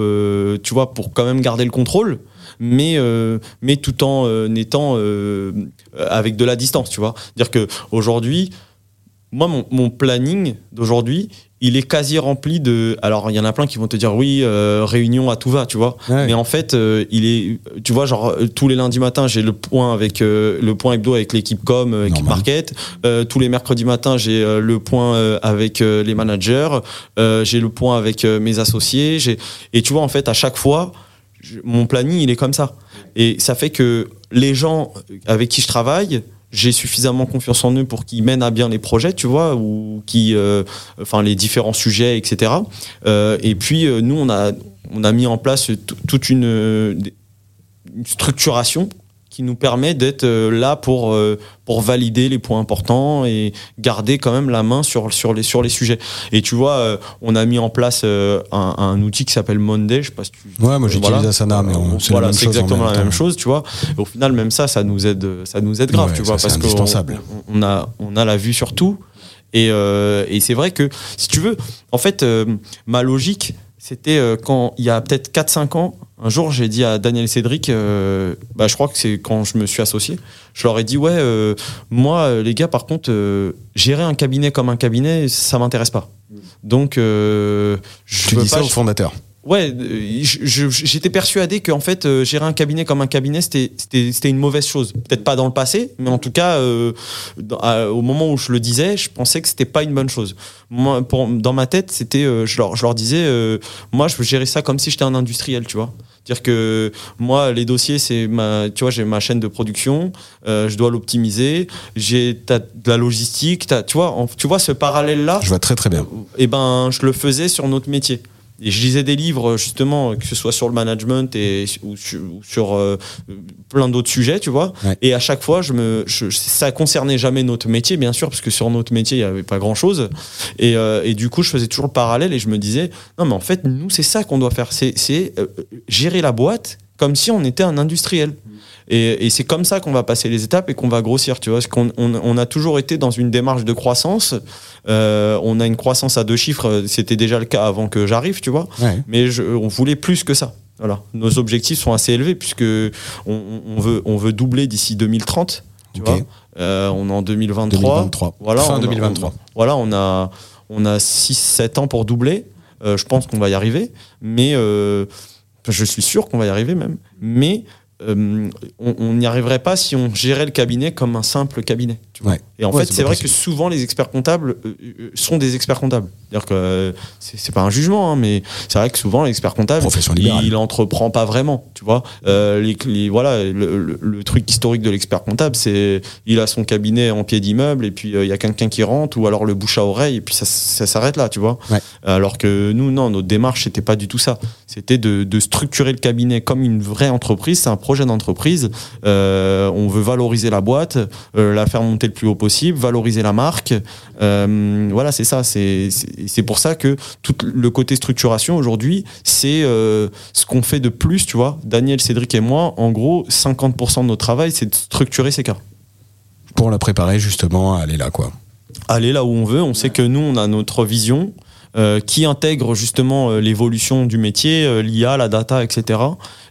tu vois, pour quand même garder le contrôle, mais euh, mais tout en euh, étant euh, avec de la distance, tu vois. Dire que aujourd'hui, moi, mon, mon planning d'aujourd'hui, il est quasi rempli de. Alors, il y en a plein qui vont te dire oui, euh, réunion à tout va, tu vois. Ouais. Mais en fait, euh, il est, tu vois, genre euh, tous les lundis matins, j'ai le point avec euh, le point hebdo avec l'équipe com, équipe market. Tous les mercredis matins, j'ai le point avec les managers. J'ai le point avec mes associés. J'ai et tu vois, en fait, à chaque fois, mon planning, il est comme ça. Et ça fait que les gens avec qui je travaille, j'ai suffisamment confiance en eux pour qu'ils mènent à bien les projets, tu vois, ou qui, euh, enfin, les différents sujets, etc. Euh, et puis, euh, nous, on a, on a mis en place toute une, euh, une structuration qui nous permet d'être euh, là pour, euh, pour valider les points importants et garder quand même la main sur, sur, les, sur les sujets. Et tu vois, euh, on a mis en place un, un outil qui s'appelle Monday, je sais pas si tu Ouais, moi j'utilise voilà. Asana, mais on- c'est voilà, c'est exactement la même chose, tu vois. Et au final, même ça, ça nous aide, ça nous aide grave, Ouais, tu ça, vois, c'est parce indispensable. on, on a, on a la vue sur tout. Et, euh, et c'est vrai que, si tu veux, en fait, euh, ma logique, c'était euh, quand il y a peut-être 4-5 ans, un jour, j'ai dit à Daniel et Cédric, euh, bah, je crois que c'est quand je me suis associé, je leur ai dit, ouais, euh, moi, les gars, par contre, euh, gérer un cabinet comme un cabinet, ça m'intéresse pas. Donc, euh, je Tu veux dis pas, ça au fondateur. Ouais, euh, j'étais persuadé qu'en fait, euh, gérer un cabinet comme un cabinet, c'était- une mauvaise chose. Peut-être pas dans le passé, mais en tout cas, euh, dans- à- au moment où je le disais, je pensais que c'était pas une bonne chose. Moi, pour, dans ma tête, c'était, euh, je, leur, je leur disais, moi, je veux gérer ça comme si j'étais un industriel, tu vois. Dire que moi, les dossiers, c'est ma, tu vois, j'ai ma chaîne de production, je dois l'optimiser, j'ai t'as de la logistique, t'as- tu vois, en- tu vois ce parallèle-là Je vois très très bien. et ben je le faisais sur notre métier. Et je lisais des livres justement, que ce soit sur le management et, ou sur, ou sur, euh, plein d'autres sujets, tu vois. Ouais. Et à chaque fois, je me, je, ça concernait jamais notre métier, bien sûr, parce que sur notre métier, il y avait pas grand chose. Et, euh, et du coup, je faisais toujours le parallèle et je me disais, non, mais en fait, nous, c'est ça qu'on doit faire. C'est c'est, euh, gérer la boîte comme si on était un industriel. Et, et c'est comme ça qu'on va passer les étapes et qu'on va grossir, tu vois. Parce qu'on on, on a toujours été dans une démarche de croissance. Euh, on a une croissance à deux chiffres, c'était déjà le cas avant que j'arrive, tu vois. Ouais. Mais je- on voulait plus que ça. Voilà. Nos objectifs sont assez élevés puisque on, on veut, on veut doubler d'ici 2030. Tu vois. Euh, on est en 2023. 2023. Voilà, fin on a- 2023. on- voilà, on a, on a 6-7 ans pour doubler. Euh, je pense qu'on va y arriver. Mais euh, je suis sûr qu'on va y arriver même. Mais euh, on n'y arriverait pas si on gérait le cabinet comme un simple cabinet. tu vois. Ouais. Et en Ouais, fait, c'est vrai possible. que souvent les experts comptables euh, euh, sont des experts comptables. C'est-à-dire que euh, c'est pas un jugement, hein, mais c'est vrai que souvent l'expert comptable, il, il entreprend pas vraiment, tu vois. Euh, les, les- voilà, le, le- le truc historique de l'expert comptable, c'est il a son cabinet en pied d'immeuble et puis euh, il y a quelqu'un qui rentre ou alors le bouche à oreille et puis ça, ça s'arrête là, tu vois. Ouais. Alors que nous, non, notre démarche c'était pas du tout ça. C'était de, de structurer le cabinet comme une vraie entreprise. C'est un projet d'entreprise. Euh, on veut valoriser la boîte, euh, la faire monter le plus haut possible, valoriser la marque. Euh, voilà, c'est ça. C'est pour ça que tout le côté structuration aujourd'hui, c'est ce qu'on fait de plus, tu vois. Daniel, Cédric et moi, en gros, 50% de notre travail, c'est de structurer ces cas. Pour la préparer justement à aller là, quoi. aller là où on veut. On sait que nous, on a notre vision euh, qui intègre justement euh, l'évolution du métier, euh, l'IA, la data, etc.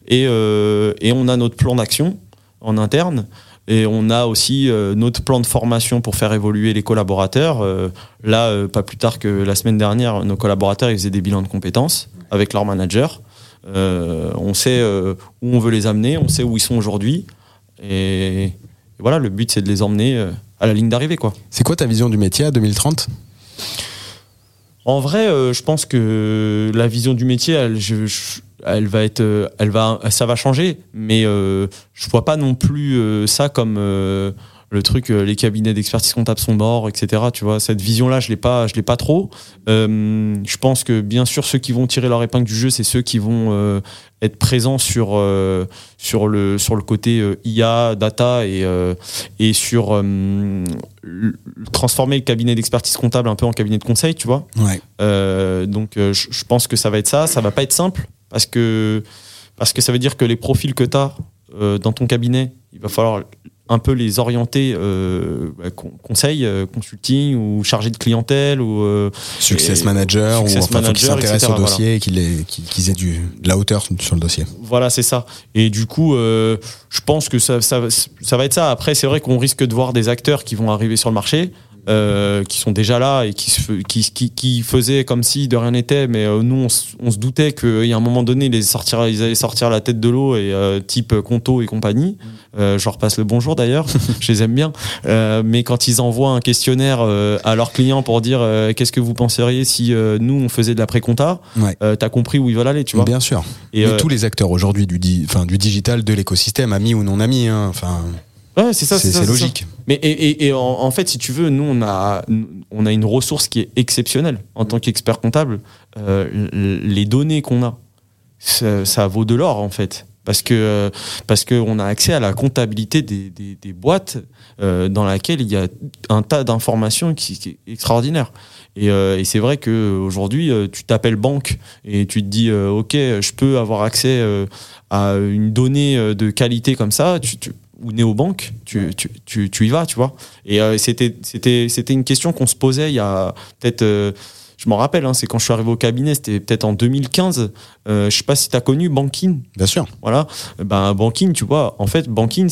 Et, euh, et on a notre plan d'action en interne. Et on a aussi euh, notre plan de formation pour faire évoluer les collaborateurs. Euh, là, euh, pas plus tard que la semaine dernière, nos collaborateurs ils faisaient des bilans de compétences avec leur manager. On sait où on veut les amener, on sait où ils sont aujourd'hui. Et, et voilà, le but c'est de les emmener à la ligne d'arrivée, quoi. C'est quoi ta vision du métier à 2030 En vrai, je pense que la vision du métier, elle, je- je- elle va être, euh, elle va, ça va changer, mais euh, je vois pas non plus euh, ça comme euh, le truc, les cabinets d'expertise comptable sont morts, etc. Tu vois, cette vision-là, je l'ai pas, je l'ai pas trop. Je pense que bien sûr, ceux qui vont tirer leur épingle du jeu, c'est ceux qui vont être présents sur sur le sur le côté IA, data et et sur transformer le cabinet d'expertise comptable un peu en cabinet de conseil, tu vois. Ouais. Donc je je pense que ça va être ça. Ça va pas être simple parce que, parce que ça veut dire que les profils que tu as dans ton cabinet, il va falloir un peu les orienter euh, bah, con- conseil, euh, consulting ou chargé de clientèle ou euh, Success manager, Success ou enfin, faut qu'ils manager, s'intéressent au dossier et qu'ils aient, qu'ils aient du, de la hauteur sur le dossier. Voilà, c'est ça. Et du coup, euh, je pense que ça, ça, ça va être ça. Après, c'est vrai qu'on risque de voir des acteurs qui vont arriver sur le marché, euh, qui sont déjà là et qui, qui, qui, qui faisaient comme si de rien n'était. Mais euh, nous, on, se- on se doutait qu'il y a un moment donné, ils, allaient sortir la tête de l'eau et euh, type Conto et compagnie. Euh, je leur passe le bonjour d'ailleurs, je les aime bien. Euh, mais quand ils envoient un questionnaire euh, à leurs clients pour dire euh, qu'est-ce que vous penseriez si euh, nous on faisait de la pré-compta, Ouais. euh, t'as compris où ils veulent aller, tu vois. Bien sûr. Et, Mais euh, tous les acteurs aujourd'hui du, di- du digital, de l'écosystème, amis ou non amis, hein, enfin, ouais, c'est ça, c'est ça. logique. Mais et, et- et en, en fait, si tu veux, nous on a on a une ressource qui est exceptionnelle en tant qu'expert comptable. Euh, les données qu'on a, ça, ça vaut de l'or en fait. Parce que parce que on a accès à la comptabilité des, des, des boîtes euh, dans laquelle il y a un tas d'informations qui, qui est extraordinaire. Et, euh, et c'est vrai que aujourd'hui, tu t'appelles banque et tu te dis ok, je peux avoir accès à une donnée de qualité comme ça. Tu, tu- ou néobanque, tu, tu, tu, tu y vas, tu vois. Et euh, c'était c'était c'était une question qu'on se posait il y a peut-être. euh, je m'en rappelle, hein, c'est quand je suis arrivé au cabinet, c'était peut-être en 2015. Euh, je sais pas si tu as connu Banking. Bien sûr. Voilà. Ben, banking, tu vois, en fait, banking,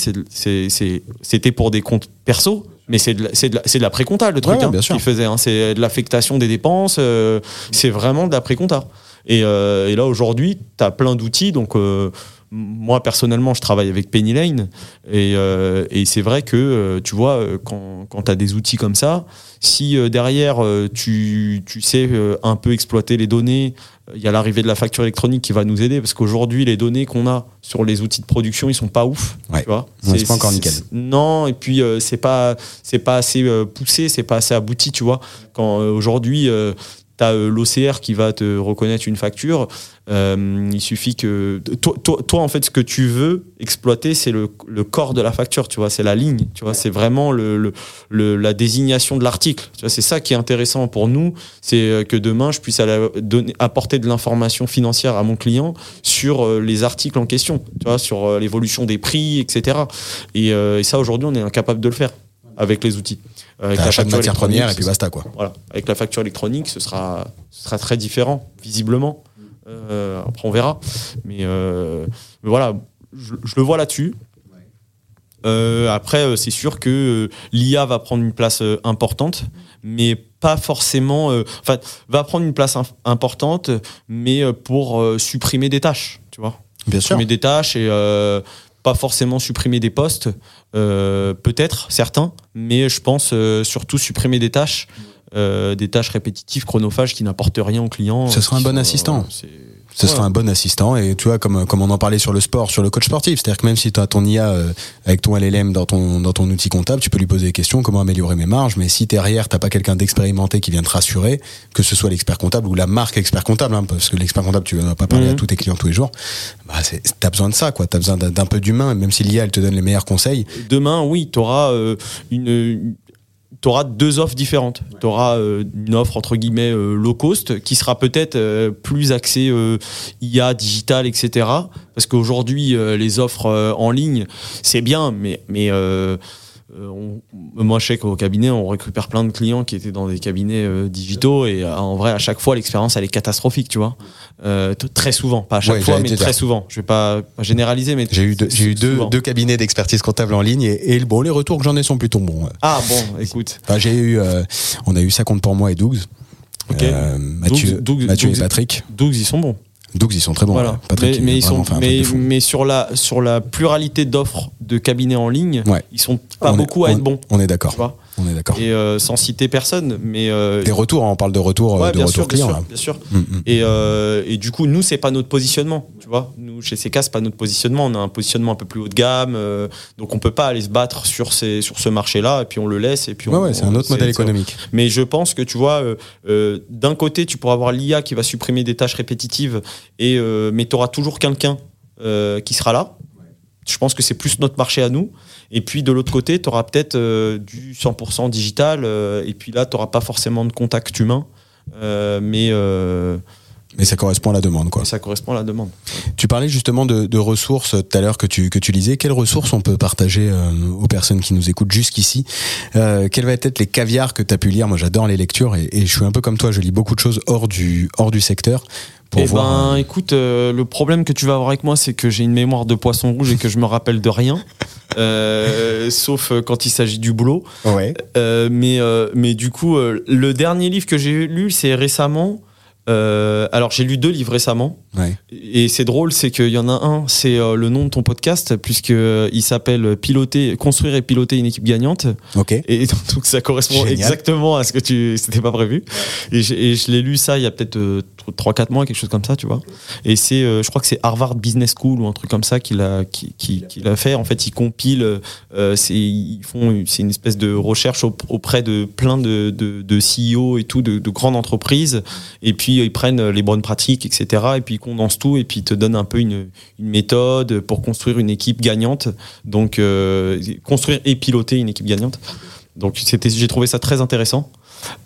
c'était pour des comptes perso, mais c'est de de la, la pré-compta, le truc, Ouais, hein, bien sûr. qu'ils faisaient. hein. C'est de l'affectation des dépenses, euh, c'est vraiment de la pré-compta. Et, et là, aujourd'hui, tu as plein d'outils. Donc, moi, personnellement, je travaille avec Penny Lane. Et, euh, et c'est vrai que, euh, tu vois, euh, quand, quand tu as des outils comme ça, si euh, derrière, tu, tu sais un peu exploiter les données, il y a l'arrivée de la facture électronique qui va nous aider. Parce qu'aujourd'hui, les données qu'on a sur les outils de production, ils sont pas ouf. Ouais. Tu vois Ouais, c'est pas encore nickel. Non, et puis c'est pas c'est pas assez poussé, c'est pas assez abouti, tu vois. Quand aujourd'hui tu as l'OCR qui va te reconnaître une facture, euh, il suffit que toi, toi, toi, en fait ce que tu veux exploiter c'est le, le corps de la facture, tu vois, c'est la ligne, tu vois, c'est vraiment le, le, le- la désignation de l'article. Tu vois, c'est ça qui est intéressant pour nous, c'est euh, que demain je puisse aller donner, apporter de l'information financière à mon client sur euh, les articles en question, tu vois, sur euh, l'évolution des prix, etc. Et, euh, et ça, aujourd'hui, on est incapable de le faire avec les outils. Euh, Avec la facture matière première et puis basta quoi. Voilà. Avec la facture électronique, ce sera, ce sera très différent, visiblement. Euh, après, on verra. Mais, euh, mais voilà, je, je le vois là-dessus. Euh, après, c'est sûr que l'IA va prendre une place importante, mais pas forcément. Enfin, va prendre une place im- importante, mais pour supprimer des tâches, tu vois Bien sûr. supprimer des tâches et pas forcément supprimer des postes, peut-être certains, mais je pense euh, surtout supprimer des tâches, euh, des tâches répétitives, chronophages qui n'apportent rien au client. Ce sera un bon sont, assistant. Euh, Ce Ouais. sera un bon assistant et tu vois comme comme on en parlait sur le sport, sur le coach sportif, c'est-à-dire que même si tu as ton IA euh, avec ton LLM dans ton dans ton outil comptable, tu peux lui poser des questions comment améliorer mes marges, mais si derrière t'as pas quelqu'un d'expérimenté qui vient te rassurer, que ce soit l'expert comptable ou la marque expert comptable, hein, parce que l'expert comptable tu vas pas parler Mhm. à tous tes clients tous les jours, bah c'est t'as besoin de ça quoi, t'as besoin d'un peu d'humain, même si l'IA elle te donne les meilleurs conseils. Demain, oui, tu auras une. T'auras deux offres différentes. Tu auras une offre entre guillemets euh, low cost qui sera peut-être euh, plus axée euh, IA, digital, etc. Parce qu'aujourd'hui, euh, les offres euh, en ligne, c'est bien, mais, mais euh, euh, on- moi, je sais qu'au cabinet, on récupère plein de clients qui étaient dans des cabinets euh, digitaux et euh, en vrai, à chaque fois, l'expérience, elle est catastrophique, tu vois. Euh, très souvent, pas à chaque Ouais, fois, mais très souvent. Je vais pas, généraliser, mais J'ai eu deux, j'ai eu deux, cabinets d'expertise comptable en ligne et, et bon les retours que j'en ai sont plutôt bons. Ah bon, écoute. Enfin, j'ai eu, euh, on a eu ça compte pour moi et Dougs. Ok. Euh, Mathieu, Dougs- Mathieu Dougs- et Patrick. Dougs, ils sont bons. Dougs, ils sont très bons. voilà. ouais. Patrick, mais, ils sont, sur la sur la pluralité d'offres de cabinets en ligne, Ouais. ils sont pas On est- beaucoup à on- être bons. On est d'accord. On est d'accord. Et euh, sans citer personne, mais euh, Des retours, hein, on parle de retour, euh, ouais, de bien sûr, bien client. sûr, bien sûr. Mm, mm. Et, euh, et du coup, nous, c'est pas notre positionnement, tu vois. Nous, chez CK, c'est pas notre positionnement. On a un positionnement un peu plus haut de gamme, euh, donc on peut pas aller se battre sur ces sur ce marché-là, et puis on le laisse, et puis Ouais, on, ouais, c'est un autre modèle économique. Mais je pense que tu vois, euh, euh, d'un côté, tu pourras avoir l'IA qui va supprimer des tâches répétitives, et, euh, mais tu auras toujours quelqu'un euh, qui sera là. Je pense que c'est plus notre marché à nous. Et puis de l'autre côté, tu auras peut-être euh, du 100% digital, euh, et puis là, tu n'auras pas forcément de contact humain, euh, mais, Mais ça correspond à la demande, quoi. ça correspond à la demande. Tu parlais justement de, de ressources tout à l'heure que tu, que tu lisais. Quelles ressources on peut partager aux personnes qui nous écoutent jusqu'ici? Quels vont être les caviars que tu as pu lire? Moi, j'adore les lectures et, et je suis un peu comme toi. Je lis beaucoup de choses hors du, hors du secteur. Pour Eh voir, ben, euh, écoute, euh, le problème que tu vas avoir avec moi, c'est que j'ai une mémoire de poisson rouge et que je me rappelle de rien, euh, sauf euh, quand il s'agit du boulot. ouais. Euh, mais, euh, mais du coup, euh, le dernier livre que j'ai lu, c'est récemment. euh, alors, j'ai lu deux livres récemment. Ouais. Et c'est drôle, c'est qu'il y en a un, c'est euh, le nom de ton podcast, puisque euh, s'appelle Piloter, construire et piloter une équipe gagnante. Ok. Et donc ça correspond Génial. exactement à ce que tu c'était pas prévu. Et, je- et je l'ai lu ça il y a peut-être 3-4 mois, quelque chose comme ça, tu vois. Et c'est, euh, je crois que c'est Harvard Business School ou un truc comme ça qu'il a, qui, qui, qu'il a fait. En fait, ils compilent, euh, c'est, ils font, c'est une espèce de recherche au- auprès de plein de, de, de CEO et tout, de, de grandes entreprises. Et puis ils prennent les bonnes pratiques, etc. Et puis ils condensent tout et puis te donnent un peu une, méthode pour construire une équipe gagnante. Donc euh, construire et piloter une équipe gagnante. Donc j'ai trouvé ça très intéressant.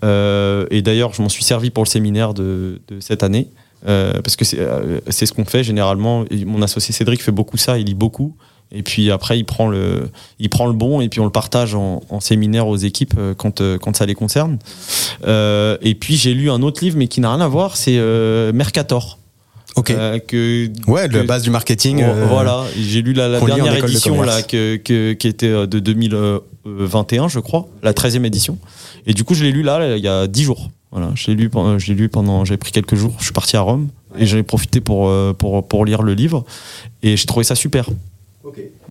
Euh, et d'ailleurs, je m'en suis servi pour le séminaire de, cette année. Euh, parce que c'est, ce qu'on fait généralement. Mon associé Cédric fait beaucoup ça, il lit beaucoup. Et puis après, il prend le, il prend le bon et puis on le partage en, séminaire aux équipes quand, quand ça les concerne. Et puis j'ai lu un autre livre, mais qui n'a rien à voir, c'est Mercator. Ok. Euh, que, ouais, la que- base du marketing. Euh, Voilà, j'ai lu la, la dernière de édition là, que, que- qui était euh, de 2021, je crois, la 13e édition. Et du coup, je l'ai lu là, il y a 10 jours. Voilà, je l'ai lu l'ai lu pendant, j'ai pris quelques jours. Je suis parti à Rome Et j'en ai profité pour, euh, pour, pour lire le livre. Et j'ai trouvé ça super.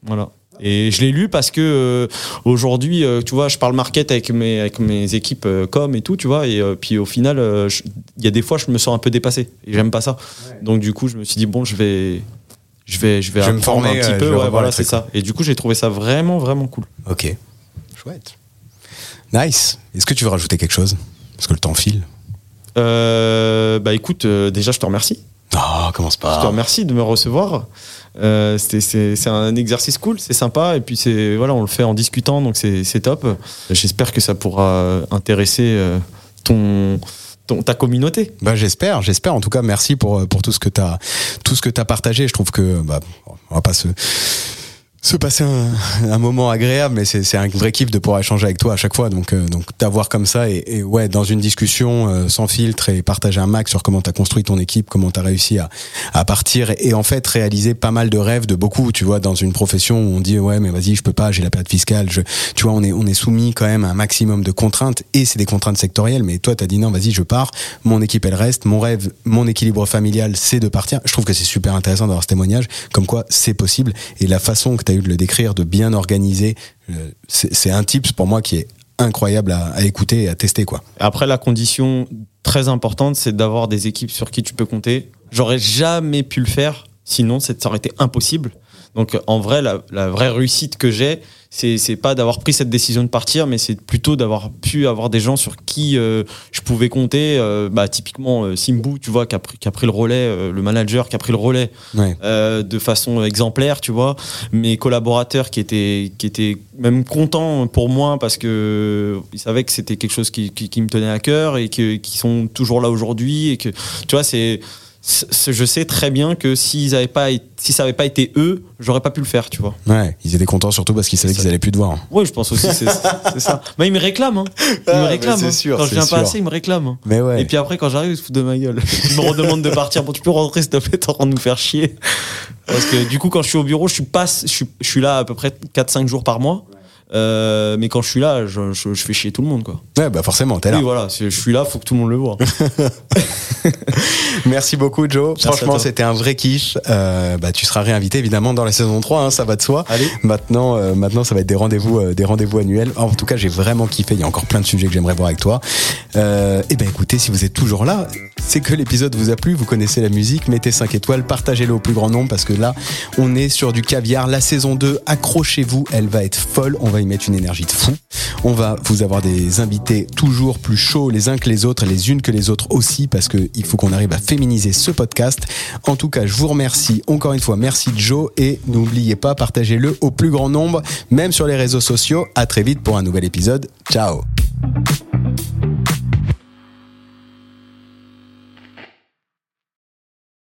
Voilà. Et je l'ai lu parce que euh, aujourd'hui, euh, tu vois, je parle market avec mes, avec mes équipes euh, com et tout, tu vois, et euh, puis au final, euh, il y a des fois, je me sens un peu dépassé et j'aime pas ça. Donc du coup, je me suis dit bon, je vais, je vais, je vais Je vais me apprendre former, un petit peu, ouais, voilà, c'est ça. Et du coup, j'ai trouvé ça vraiment, vraiment cool. Ok. Chouette. Nice. Est-ce que tu veux rajouter quelque chose? Parce que le temps file. Euh, bah écoute, euh, déjà, je te remercie. Ah, commence Je te pas. remercie de me recevoir. Euh, c'est un exercice cool, c'est sympa, et puis c'est voilà, on le fait en discutant, donc c'est top. J'espère que ça pourra intéresser euh, ton, ton ta communauté. Bah, j'espère, j'espère. En tout cas, merci pour, pour tout ce que t'as, tout ce que t'as partagé. Je trouve que, bah, on va pas se, se passer un, un moment agréable, mais c'est un vrai kiff de pouvoir échanger avec toi à chaque fois. Donc, euh, donc t'avoir comme ça et, et ouais, dans une discussion euh, sans filtre et partager un max sur comment t'as construit ton équipe, comment t'as réussi à, à partir et, et en fait réaliser pas mal de rêves de beaucoup. Tu vois, dans une profession où on dit ouais, mais vas-y, je peux pas, j'ai la période fiscale. Je, tu vois, on est on est soumis quand même à un maximum de contraintes et c'est des contraintes sectorielles. Mais toi, t'as dit non, vas-y, je pars. Mon équipe, elle reste. Mon rêve, mon équilibre familial, c'est de partir. Je trouve que c'est super intéressant d'avoir ce témoignage, comme quoi c'est possible. Et la façon que tu eu de le décrire, de bien organiser, euh, c'est un tips pour moi qui est incroyable à, écouter et à tester, quoi. Après, la condition très importante, c'est d'avoir des équipes sur qui tu peux compter. J'aurais jamais pu le faire, sinon ça aurait été impossible. Donc en vrai, la vraie réussite que j'ai, c'est c'est pas d'avoir pris cette décision de partir, mais c'est plutôt d'avoir pu avoir des gens sur qui euh, je pouvais compter. Euh, bah, typiquement euh, Simbu, tu vois, qui a, pris, qui a pris le relais, euh, le manager qui a pris le relais Ouais. euh, de façon exemplaire, tu vois. Mes collaborateurs qui étaient, qui étaient même contents pour moi parce que ils savaient que c'était quelque chose qui, qui, qui me tenait à cœur et que, qui sont toujours là aujourd'hui et que, tu vois, c'est- je sais très bien que s'ils avaient pas, été- si ça avait pas été eux, j'aurais pas pu le faire, tu vois. Ouais, ils étaient contents surtout parce qu'ils savaient qu'ils allaient plus te voir. Oui, je pense aussi, c'est, ça. Mais ils me réclament, hein. Ils Ah, me mais réclament. c'est hein. sûr, quand je viens pas assez, ils me réclament. hein. Mais ouais. Et puis après, quand j'arrive, ils se foutent de ma gueule. Ils me redemandent de partir. Bon, tu peux rentrer, s'il te plaît, t'es en train de nous faire chier. Parce que du coup, quand je suis au bureau, je suis, pas, je suis, je suis là à peu près 4-5 jours par mois. Euh, mais quand je suis là, je, je- je fais chier tout le monde. Quoi. Ouais, bah forcément, t'es là. Oui, voilà, je suis là, faut que tout le monde le voit. Merci beaucoup, Joe. Franchement, c'était un vrai kiff. Euh, bah, tu seras réinvité évidemment dans la saison 3, hein, ça va de soi. Allez. Maintenant, euh, maintenant, ça va être des rendez-vous, des rendez-vous annuels. En tout cas, j'ai vraiment kiffé. Il y a encore plein de sujets que j'aimerais voir avec toi. Et ben, écoutez, si vous êtes toujours là, c'est que l'épisode vous a plu. Vous connaissez la musique. Mettez 5 étoiles, partagez-le au plus grand nombre parce que là, on est sur du caviar. La saison 2, accrochez-vous, elle va être folle. On va y mettre une énergie de fou. On va vous avoir des invités toujours plus chauds les uns que les autres, les unes que les autres aussi, parce que il faut qu'on arrive à féminiser ce podcast. En tout cas, je vous remercie encore une fois. Merci Joe et n'oubliez pas, partagez-le au plus grand nombre, même sur les réseaux sociaux. À très vite pour un nouvel épisode. Ciao.